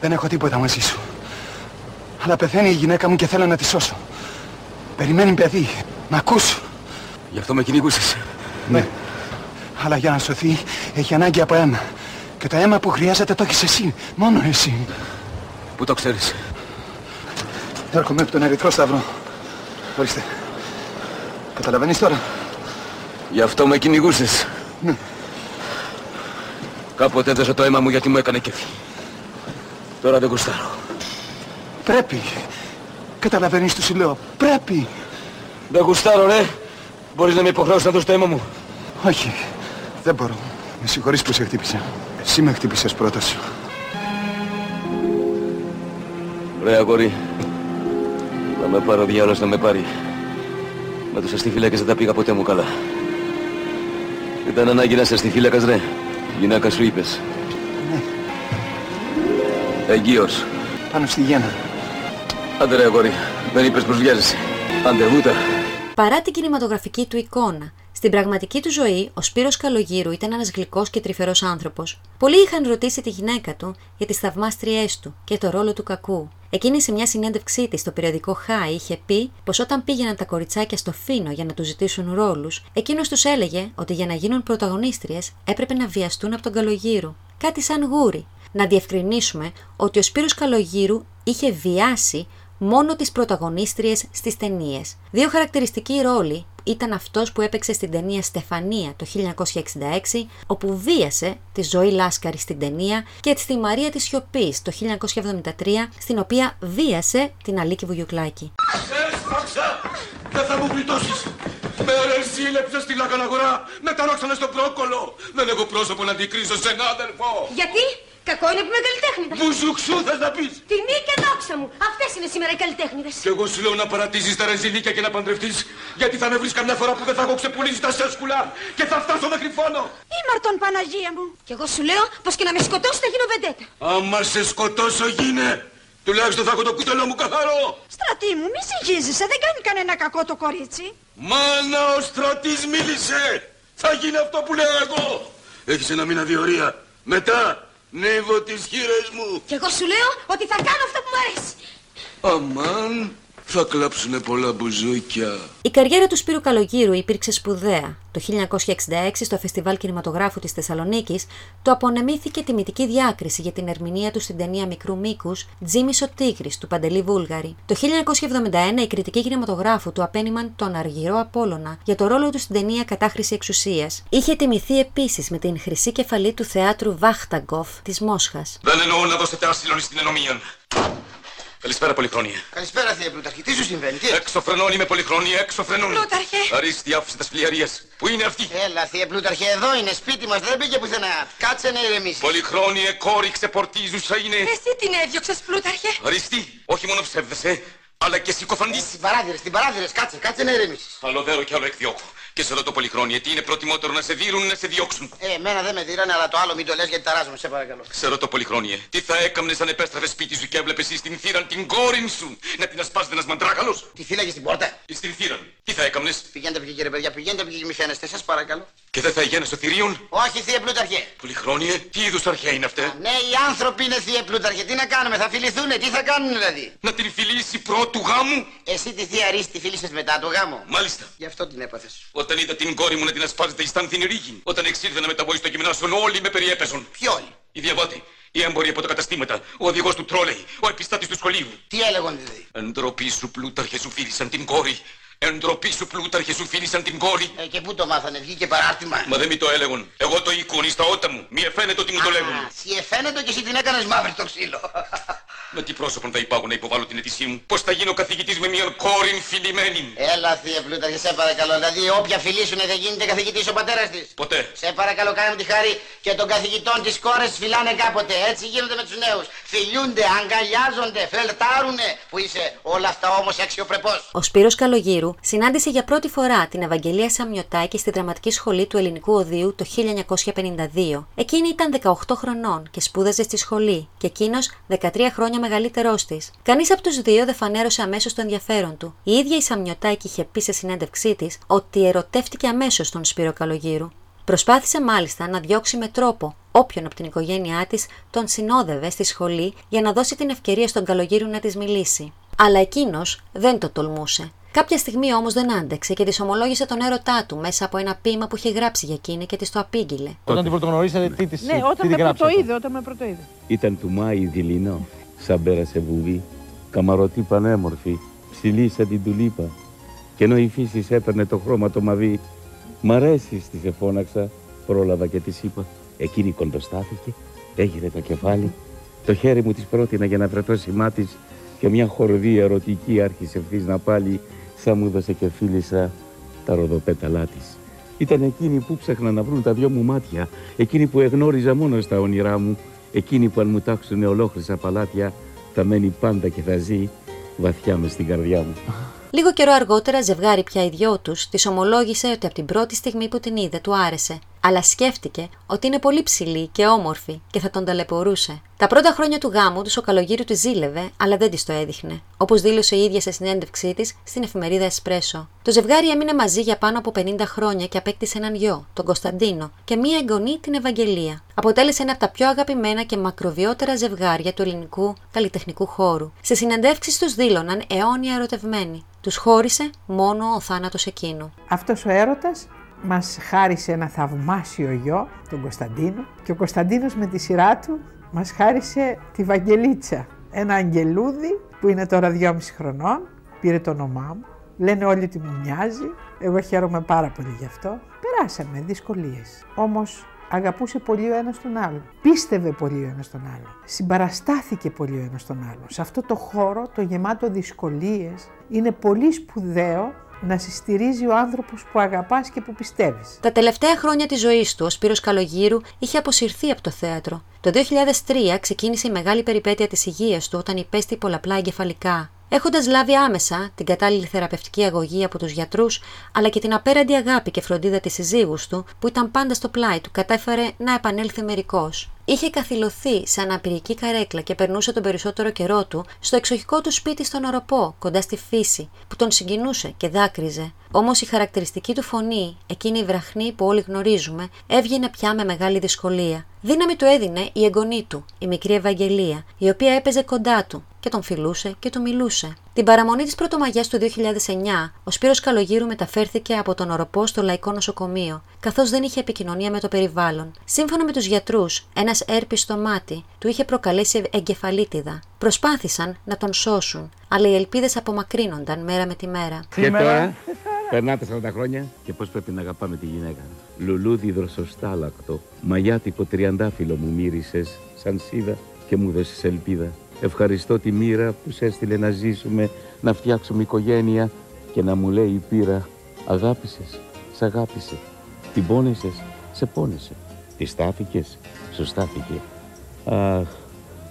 [SPEAKER 24] Δεν έχω τίποτα μαζί σου. Αλλά πεθαίνει η γυναίκα μου και θέλω να τη σώσω. Περιμένει παιδί. Μ' ακούς.
[SPEAKER 4] Γι' αυτό με κυνηγούσες.
[SPEAKER 24] Ναι. Αλλά για να σωθεί έχει ανάγκη από αίμα. Και το αίμα που χρειάζεται το έχεις εσύ. Μόνο εσύ.
[SPEAKER 4] Πού το ξέρεις;
[SPEAKER 24] Έρχομαι από τον Ερυθρό Σταυρό. Ορίστε. Καταλαβαίνεις τώρα;
[SPEAKER 4] Γι' αυτό με κυνηγούσες.
[SPEAKER 24] Ναι.
[SPEAKER 4] Κάποτε έδωσα το αίμα μου γιατί μου έκανε κέφι. Τώρα δεν γουστάρω.
[SPEAKER 24] Πρέπει. Καταλαβαίνεις τι σου λέω. Πρέπει.
[SPEAKER 4] Δεν γουστάρω, ρε. Μπορείς να με υποχρεώσεις να δώσω το αίμα μου.
[SPEAKER 24] Όχι. Δεν μπορώ. Με συγχωρείς που σε χτύπησα. Εσύ με χτύπησες πρώτος.
[SPEAKER 4] Ρε αγόρι. Θα με πάρει ο διάολος να με πάρει. Με τους αστιφύλακες δεν τα πήγα ποτέ μου καλά. Ήταν ανάγκη να είσαι αστιφύλακας, ρε. Γυναίκα σου είπες.
[SPEAKER 24] Ναι.
[SPEAKER 4] Εγγύος.
[SPEAKER 24] Πάνω στη γέννα.
[SPEAKER 4] Άντε ρε αγόρι. Δεν είπες πως βιάζεσαι. Άντε βούτα.
[SPEAKER 1] Παρά την κινηματογραφική του εικόνα, στην πραγματική του ζωή, ο Σπύρος Καλογύρου ήταν ένας γλυκός και τρυφερός άνθρωπος. Πολλοί είχαν ρωτήσει τη γυναίκα του για τις θαυμάστριές του και το ρόλο του κακού. Εκείνη σε μια συνέντευξή της στο περιοδικό Χάι είχε πει πως όταν πήγαιναν τα κοριτσάκια στο φίνο για να τους ζητήσουν ρόλους, εκείνος τους έλεγε ότι για να γίνουν πρωταγωνίστριες έπρεπε να βιαστούν από τον Καλογύρου. Κάτι σαν γούρι. Να διευκρινίσουμε ότι ο Σπύρος Καλογύρου είχε βιάσει μόνο τις πρωταγωνίστριες στις ταινίες. Δύο χαρακτηριστικοί ρόλοι ήταν αυτός που έπαιξε στην ταινία Στεφανία το 1966, όπου βίασε τη ζωή Λάσκαρη στην ταινία και στη Μαρία της Σιωπής το 1973, στην οποία βίασε την Αλίκη Βουγιουκλάκη.
[SPEAKER 4] Έσπαξα! Δεν θα μου γλιτώσεις! Με ρεσίλεψες στη λακαναγορά, με ταράξανε στο πρόκολο. Δεν έχω πρόσωπο να αντικρίσω σε έναν αδελφό.
[SPEAKER 23] Γιατί; Κακό είναι που είμαι καλλιτέχνηδα.
[SPEAKER 4] Μπουζουξού θες να πεις.
[SPEAKER 23] Τιμή και δόξα μου. Αυτές είναι σήμερα οι καλλιτέχνηδες.
[SPEAKER 4] Και εγώ σου λέω να παρατήσεις τα ρεζιλίκια και να παντρευτείς. Γιατί θα με βρεις καμιά φορά που δεν θα έχω ξεπουλήσει τα σέσκουλα και θα φτάσω μέχρι φόνο.
[SPEAKER 23] Ήμαρτον Παναγία μου. Και εγώ σου λέω πως και να με σκοτώσει θα γίνω βεντέτα.
[SPEAKER 4] Άμα σε σκοτώσω γίνε. Τουλάχιστον θα έχω το κουτελό μου καθαρό.
[SPEAKER 23] Στρατή μου, μη συγχύζεσαι. Δεν κάνει κανένα κακό το κορίτσι.
[SPEAKER 4] Μάνα ο στρατής μίλησε. Θα γίνει αυτό που λέω εγώ. Έχεις ένα μήνα διορία. Μετά νεύω τις χείρες μου.
[SPEAKER 23] Και εγώ σου λέω ότι θα κάνω αυτό που μου αρέσει.
[SPEAKER 4] Αμάν, θα κλάψουνε πολλά μπουζούκια.
[SPEAKER 1] Η καριέρα του Σπύρου Καλογύρου υπήρξε σπουδαία. Το 1966 στο Φεστιβάλ Κινηματογράφου της Θεσσαλονίκης του απονεμήθηκε τιμητική διάκριση για την ερμηνεία του στην ταινία μικρού μήκους «Τζίμις ο Τίγρης» του Παντελή Βούλγαρη. Το 1971 οι κριτικοί κινηματογράφου του απένιμαν τον Αργυρό Απόλλωνα για το ρόλο του στην ταινία «Κατάχρηση εξουσίας». Είχε τιμηθεί επίσης με την χρυσή κεφαλή του θεάτρου Βάχταγκοφ της Μόσχας.
[SPEAKER 4] Δεν εννοώ να δώσετε άσυλο στην ενομία. Καλησπέρα, Πολυχρόνια.
[SPEAKER 12] Καλησπέρα, Θεία Πλούταρχη. Τι σου συμβαίνει, τι;
[SPEAKER 4] Έξω φρενών είμαι Πολυχρόνια, έξω φρενών.
[SPEAKER 12] Πλούταρχε.
[SPEAKER 4] Αρίστη, άφησε τα σπλιαρία. Πού είναι αυτή;
[SPEAKER 12] Έλα, Θεία Πλούταρχε, εδώ είναι σπίτι μας, δεν πήγε πουθενά. Κάτσε να ηρεμήσεις.
[SPEAKER 4] Πολυχρόνια, κόρη ξεπορτίζουσα είναι.
[SPEAKER 23] Εσύ την έδιωξες, Πλούταρχε.
[SPEAKER 4] Αρίστη, όχι μόνο ψεύδεσαι, αλλά και συκοφαντή.
[SPEAKER 12] Στην παράθυρες, στην παράθυρες, κάτσε, κάτσε να ηρεμήσεις.
[SPEAKER 4] Άλλο δέρο κι άλλο εκδιώκω. Και σε ρωτώ Πολυχρόνια, τι είναι προτιμότερο να σε δίνουν να σε διώξουν;
[SPEAKER 12] Ε, εμένα δεν με δίρανε, αλλά το άλλο μην το λες γιατί ταράζομαι, σε παρακαλώ.
[SPEAKER 4] Σε ρωτώ Πολυχρόνια, τι θα έκαμνες αν επέστρεφε σπίτι σου και έβλεπες εσύ στην θύραν την κόρη σου; Να την ασπάζεται ένας μαντράγαλο.
[SPEAKER 12] Τη φύλαγες στην πόρτα.
[SPEAKER 4] Στην θύραν. Τι θα έκαμνες;
[SPEAKER 12] Πηγαίνετε πήγε κύριε παιδιά, πηγαίνετε πήγε μη φαίνεστε, σας παρακαλώ.
[SPEAKER 4] Και δεν θα ηγαίνε στο θηρίον;
[SPEAKER 12] Όχι, Θεία Πλούταρχε.
[SPEAKER 4] Πολυχρόνια, τι είδους αρχαία είναι αυτά.
[SPEAKER 12] Ναι, οι άνθρωποι είναι Θεία Πλούταρχε. Τι να κάνουμε, θα φιληθούνε, τι θα κάνουν δηλαδή;
[SPEAKER 4] Να την φιλήσει πρώτου γάμου;
[SPEAKER 12] Εσύ τη Θεία Ρίστη φίλησε μετά το γάμο;
[SPEAKER 4] Μάλιστα.
[SPEAKER 12] Γι' αυτό την έπαθες.
[SPEAKER 4] Όταν είδα την κόρη μου να την ασπάζεται εις την ρίγη. Όταν εξήλθε να μεταβόει στο γυμνάσιο, όλοι με περιέπεσαν.
[SPEAKER 12] Ποιοι όλοι;
[SPEAKER 4] Οι διαβάτη, οι έμποροι από τα καταστήματα, ο οδηγός του τρόλεϊ, ο επιστάτης του σχολείου.
[SPEAKER 12] Τι έλεγαν δηλαδή;
[SPEAKER 4] Εντροπή σου πλούταρχε σου φίλησαν την κόρη. Εντροπή σου πλούταρχε σου φίλησαν την κόρη.
[SPEAKER 12] Ε, και πού το μάθανε, βγήκε παράρτημα.
[SPEAKER 4] Μα δεν μη το έλεγαν. Εγώ το εικόνι στα ότα μου. Μη εφαίνεται ότι μου το λέγουν.
[SPEAKER 12] Si εφαίνεται και εσύ την έκανες μαύρη στο ξύλο.
[SPEAKER 4] Με τι πρόσωπον θα υπάγω να υποβάλω την αιτησή μου; Πώς θα γίνω καθηγητής με μια κόρη φιλημένη.
[SPEAKER 12] Έλα, θεία Πλούταρχε, σε παρακαλώ. Δηλαδή, όποια φιλήσουνε δεν γίνεται καθηγητής ο πατέρας της;
[SPEAKER 4] Ποτέ.
[SPEAKER 12] Σε παρακαλώ, κάνε μου τη χάρη και των καθηγητών της κόρες φυλάνε κάποτε. Έτσι γίνονται με τους νέους. Φιλιούνται, αγκαλιάζονται, φλερτάρουνε. Που είσαι όλα αυτά όμως αξιοπρεπώς.
[SPEAKER 1] Ο Σπύρος Καλογύρου συνάντησε για πρώτη φορά την Ευαγγελία Σαμιωτάκη στη Δραματική Σχολή του Ελληνικού Οδείου το 1952. Εκείνη ήταν 18 χρονών και σπούδαζε στη σχολή, και εκείνος 13 χρόνια μεγαλύτερός της. Κανείς από τους δύο δεν φανέρωσε αμέσως το ενδιαφέρον του. Η ίδια η Σαμιωτάκη είχε πει σε συνέντευξή της ότι ερωτεύτηκε αμέσως τον Σπύρο Καλογύρου. Προσπάθησε μάλιστα να διώξει με τρόπο όποιον από την οικογένειά της τον συνόδευε στη σχολή για να δώσει την ευκαιρία στον Καλογύρου να της μιλήσει. Αλλά εκείνος δεν το τολμούσε. Κάποια στιγμή όμως δεν άντεξε και τη ομολόγησε τον έρωτά του μέσα από ένα ποίημα που είχε γράψει για εκείνη και της το απήγγειλε.
[SPEAKER 25] Όταν την πρωτογνωρίσατε, τι τη
[SPEAKER 7] Ναι, όταν με πρωτοείδε, όταν με πρωτοείδε.
[SPEAKER 10] Ήταν του Μάη δειλινό, σαν πέρασε βουβή, καμαρωτή πανέμορφη, ψηλή σαν την τουλίπα. Και ενώ η φύση έπαιρνε το χρώμα το μαβί, μ' αρέσει τη σε φώναξα, πρόλαβα και της είπα. Εκείνη κοντοστάθηκε, έγειρε το κεφάλι, το χέρι μου της πρότεινα για να βρεθώ σημά τη και μια χορδή ερωτική άρχισε ευθύς να πάλι, σαν μου έδωσε και φίλησα τα ροδοπέταλά της. Ήταν εκείνη που ψάχνα να βρουν τα δυο μου μάτια, εκείνη που εγνώριζα μόνο στα όνειρά μου, εκείνη που αν μου τάξουν ολόκλησα παλάτια, θα μένει πάντα και θα ζει βαθιά μες στην καρδιά μου.
[SPEAKER 1] Λίγο καιρό αργότερα, ζευγάρι πια οι δυο τους, της ομολόγησε ότι από την πρώτη στιγμή που την είδε του άρεσε. Αλλά σκέφτηκε ότι είναι πολύ ψηλή και όμορφη και θα τον ταλαιπωρούσε. Τα πρώτα χρόνια του γάμου του ο Καλογύρου τη ζήλευε, αλλά δεν της το έδειχνε. Όπως δήλωσε η ίδια σε συνέντευξή της στην εφημερίδα Εσπρέσο. Το ζευγάρι έμεινε μαζί για πάνω από 50 χρόνια και απέκτησε έναν γιο, τον Κωνσταντίνο, και μία εγγονή, την Ευαγγελία. Αποτέλεσε ένα από τα πιο αγαπημένα και μακροβιότερα ζευγάρια του ελληνικού καλλιτεχνικού χώρου. Σε συνεντεύξεις τους δήλωναν αιώνια ερωτευμένοι. Τους χώρισε μόνο ο θάνατος εκείνου.
[SPEAKER 7] Αυτός ο έρωτας μας χάρισε ένα θαυμάσιο γιο, τον Κωνσταντίνο, και ο Κωνσταντίνος με τη σειρά του μας χάρισε τη Βαγγελίτσα, ένα αγγελούδι που είναι τώρα 2,5 χρονών, πήρε το όνομά μου Λένε όλοι ότι μου μοιάζει. Εγώ χαίρομαι πάρα πολύ γι' αυτό. Περάσαμε δυσκολίες. Όμως αγαπούσε πολύ ο ένας τον άλλον. Πίστευε πολύ ο ένας τον άλλον. Συμπαραστάθηκε πολύ ο ένας τον άλλον. Σε αυτό το χώρο, το γεμάτο δυσκολίες, είναι πολύ σπουδαίο να συστηρίζει ο άνθρωπος που αγαπάς και που πιστεύεις.
[SPEAKER 1] Τα τελευταία χρόνια της ζωής του, ο Σπύρος Καλογύρου είχε αποσυρθεί από το θέατρο. Το 2003 ξεκίνησε η μεγάλη περιπέτεια της υγείας του όταν υπέστη πολλαπλά εγκεφαλικά. Έχοντας λάβει άμεσα την κατάλληλη θεραπευτική αγωγή από τους γιατρούς, αλλά και την απέραντη αγάπη και φροντίδα της συζύγους του, που ήταν πάντα στο πλάι του, κατάφερε να επανέλθει μερικώ. Είχε καθυλωθεί σε αναπηρική καρέκλα και περνούσε τον περισσότερο καιρό του στο εξοχικό του σπίτι στον Οροπό, κοντά στη φύση, που τον συγκινούσε και δάκρυζε. Όμως η χαρακτηριστική του φωνή, εκείνη η βραχνή που όλοι γνωρίζουμε, έβγαινε πια με μεγάλη δυσκολία. Δύναμη του έδινε η εγγονή του, η μικρή Ευαγγελία, η οποία έπαιζε κοντά του και τον φιλούσε και του μιλούσε. Την παραμονή της Πρωτομαγιάς του 2009, ο Σπύρος Καλογύρου μεταφέρθηκε από τον Οροπό στο Λαϊκό Νοσοκομείο, καθώς δεν είχε επικοινωνία με το περιβάλλον. Σύμφωνα με τους γιατρούς, ένας έρπης στο μάτι του είχε προκαλέσει εγκεφαλίτιδα. Προσπάθησαν να τον σώσουν, αλλά οι ελπίδες απομακρύνονταν μέρα με τη μέρα.
[SPEAKER 26] Και τώρα, περνάτε 40 χρόνια και πώς πρέπει να αγαπάμε τη γυναίκα. Λουλούδι δροσοστάλακτο, μαγιάτικο τριαντάφυλλο μου μύρισες, σαν σίδα και μου δώσεις ελπίδα. Ευχαριστώ τη μοίρα που σε έστειλε να ζήσουμε, να φτιάξουμε οικογένεια και να μου λέει η πείρα αγάπησες, σ' αγάπησε, την πόνεσες, σε πόνεσε, τη στάθηκες, σου στάθηκε. Αχ,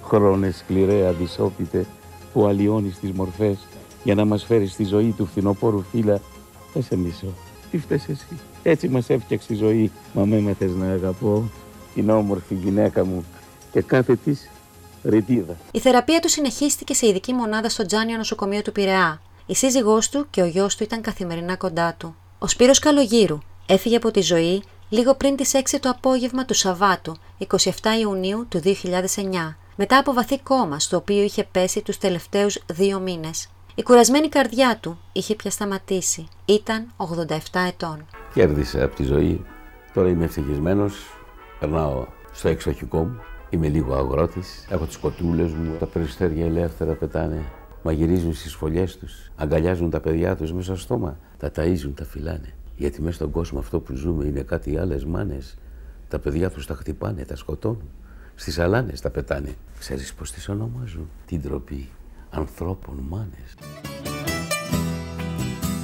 [SPEAKER 26] χρόνες σκληρέ αδυσόπιτε που αλλοιώνεις τις μορφές για να μας φέρεις στη ζωή του φθινοπόρου φύλλα, δεν σε μισώ. Τι φταίς εσύ. Έτσι μας έφτιαξε η ζωή, μα με έμαθες να αγαπώ την όμορφη γυναίκα μου και κάθε της ρητίδα.
[SPEAKER 1] Η θεραπεία του συνεχίστηκε σε ειδική μονάδα στο Τζάνιο νοσοκομείο του Πειραιά. Η σύζυγός του και ο γιος του ήταν καθημερινά κοντά του. Ο Σπύρος Καλογύρου έφυγε από τη ζωή λίγο πριν τις 6 το απόγευμα του Σαββάτου, 27 Ιουνίου του 2009, μετά από βαθύ κόμμα στο οποίο είχε πέσει τους τελευταίους δύο μήνες. Η κουρασμένη καρδιά του είχε πια σταματήσει. Ήταν 87 ετών.
[SPEAKER 10] Κέρδισα από τη ζωή. Τώρα είμαι ευτυχισμένος. Περνάω στο εξοχικό μου. Είμαι λίγο αγρότης. Έχω τις κοτούλες μου. Τα περιστέρια ελεύθερα πετάνε. Μαγειρίζουν στις φωλιές τους. Αγκαλιάζουν τα παιδιά τους μέσα στο στόμα. Τα ταΐζουν, τα φυλάνε. Γιατί μέσα στον κόσμο αυτό που ζούμε είναι κάτι άλλες μάνες. Τα παιδιά τους τα χτυπάνε, τα σκοτώνουν. Στις σαλάνε τα πετάνε. Ξέρεις πώς τις ονομάζουν. Την τροπή ανθρώπων μάνες.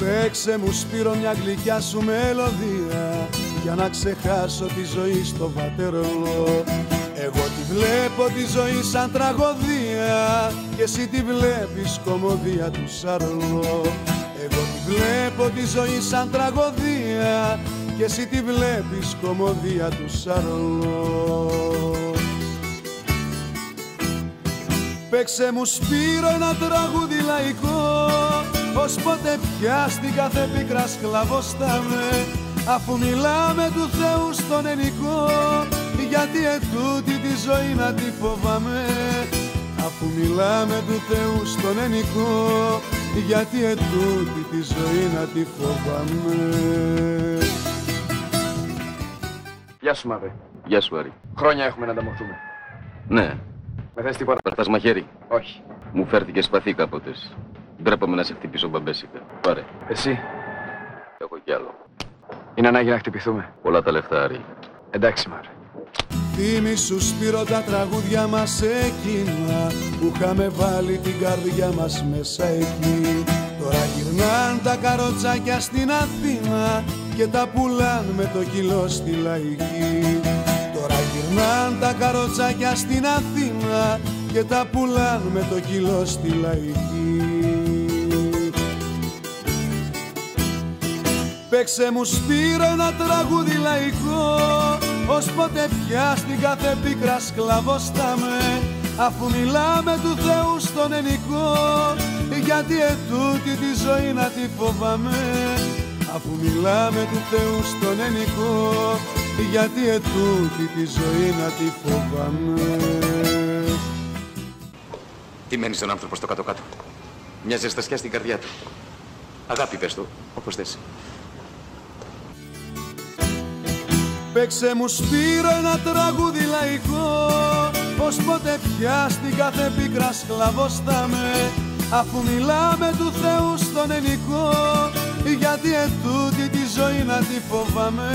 [SPEAKER 25] Παίξε μου Σπύρο μια γλυκιά σου μελωδία για να ξεχάσω τη ζωή στο βατερό. Εγώ τη βλέπω τη ζωή σαν τραγωδία και εσύ τη βλέπεις κομμωδία του Σαρλό Εγώ τη βλέπω τη ζωή σαν τραγωδία και εσύ τη βλέπεις κομμωδία του Σαρλό Παίξε μου Σπύρο ένα τραγούδι λαϊκό Ως ποτέ πια στην κάθε πίκρα σκλαβώσταμε Αφού μιλάμε του Θεού στον ενικό Γιατί ετούτη τη ζωή να τη φοβάμαι Αφού μιλάμε του Θεού στον ενικό Γιατί ετούτη τη ζωή να τη φοβάμαι
[SPEAKER 22] Γεια σου, Μαύρη.
[SPEAKER 27] Γεια σου, Άρη.
[SPEAKER 22] Χρόνια έχουμε να ανταμωθούμε.
[SPEAKER 27] Ναι,
[SPEAKER 22] Με θες τίποτα;
[SPEAKER 27] περθάς μαχαίρι.
[SPEAKER 22] Όχι.
[SPEAKER 27] Μου φέρθηκε σπαθί κάποτε. Ντρέπαμε να σε χτυπήσω μπαμπέσικα. Πάρε.
[SPEAKER 22] Εσύ.
[SPEAKER 27] Έχω κι άλλο.
[SPEAKER 22] Είναι ανάγκη να χτυπηθούμε.
[SPEAKER 27] Πολλά τα λεφτά, Άρη.
[SPEAKER 22] Εντάξει, Μαύρη.
[SPEAKER 25] Θύμησου Σπύρο τα τραγούδια μας εκείνα που είχαμε βάλει την καρδιά μας μέσα εκεί Τώρα γυρνάν τα καροτσάκια στην Αθήνα και τα πουλάν με το κιλό στη λαϊκή Τώρα γυρνάν τα καροτσάκια στην Αθήνα και τα πουλάν με το κιλό στη λαϊκή Παίξε μου Σπύρο ένα τραγούδι λαϊκό Ως ποτέ πια στην κάθε πίκρα σκλαβώσταμε Αφού μιλάμε του Θεού στον ενικό Γιατί ετούτη τη ζωή να τη φοβάμαι Αφού μιλάμε του Θεού στον ενικό Γιατί ετούτη τη ζωή να τη φοβάμαι
[SPEAKER 28] Τι μένεις στον άνθρωπο στο κάτω-κάτω; Μια ζεστασιά στην καρδιά του. Αγάπη πες του, όπως θες.
[SPEAKER 25] Παίξε μου Σπύρο ένα τραγούδι λαϊκό Πως ποτέ πια στην κάθε πίκρα σκλαβώσταμε Αφού μιλάμε του Θεού στον ενικό Γιατί ετούτη τη ζωή να τη φοβάμαι.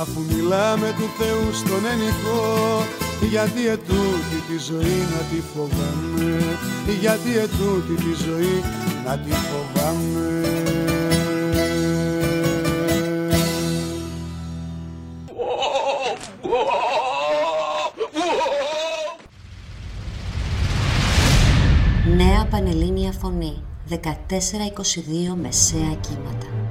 [SPEAKER 25] Αφού μιλάμε του Θεού στον ενικό γιατί ετούτη τη ζωή να τη φοβάμαι. Γιατί ετούτη τη ζωή να τη φοβάμαι
[SPEAKER 1] Πανελλήνια Φωνή. 14-22 Μεσαία Κύματα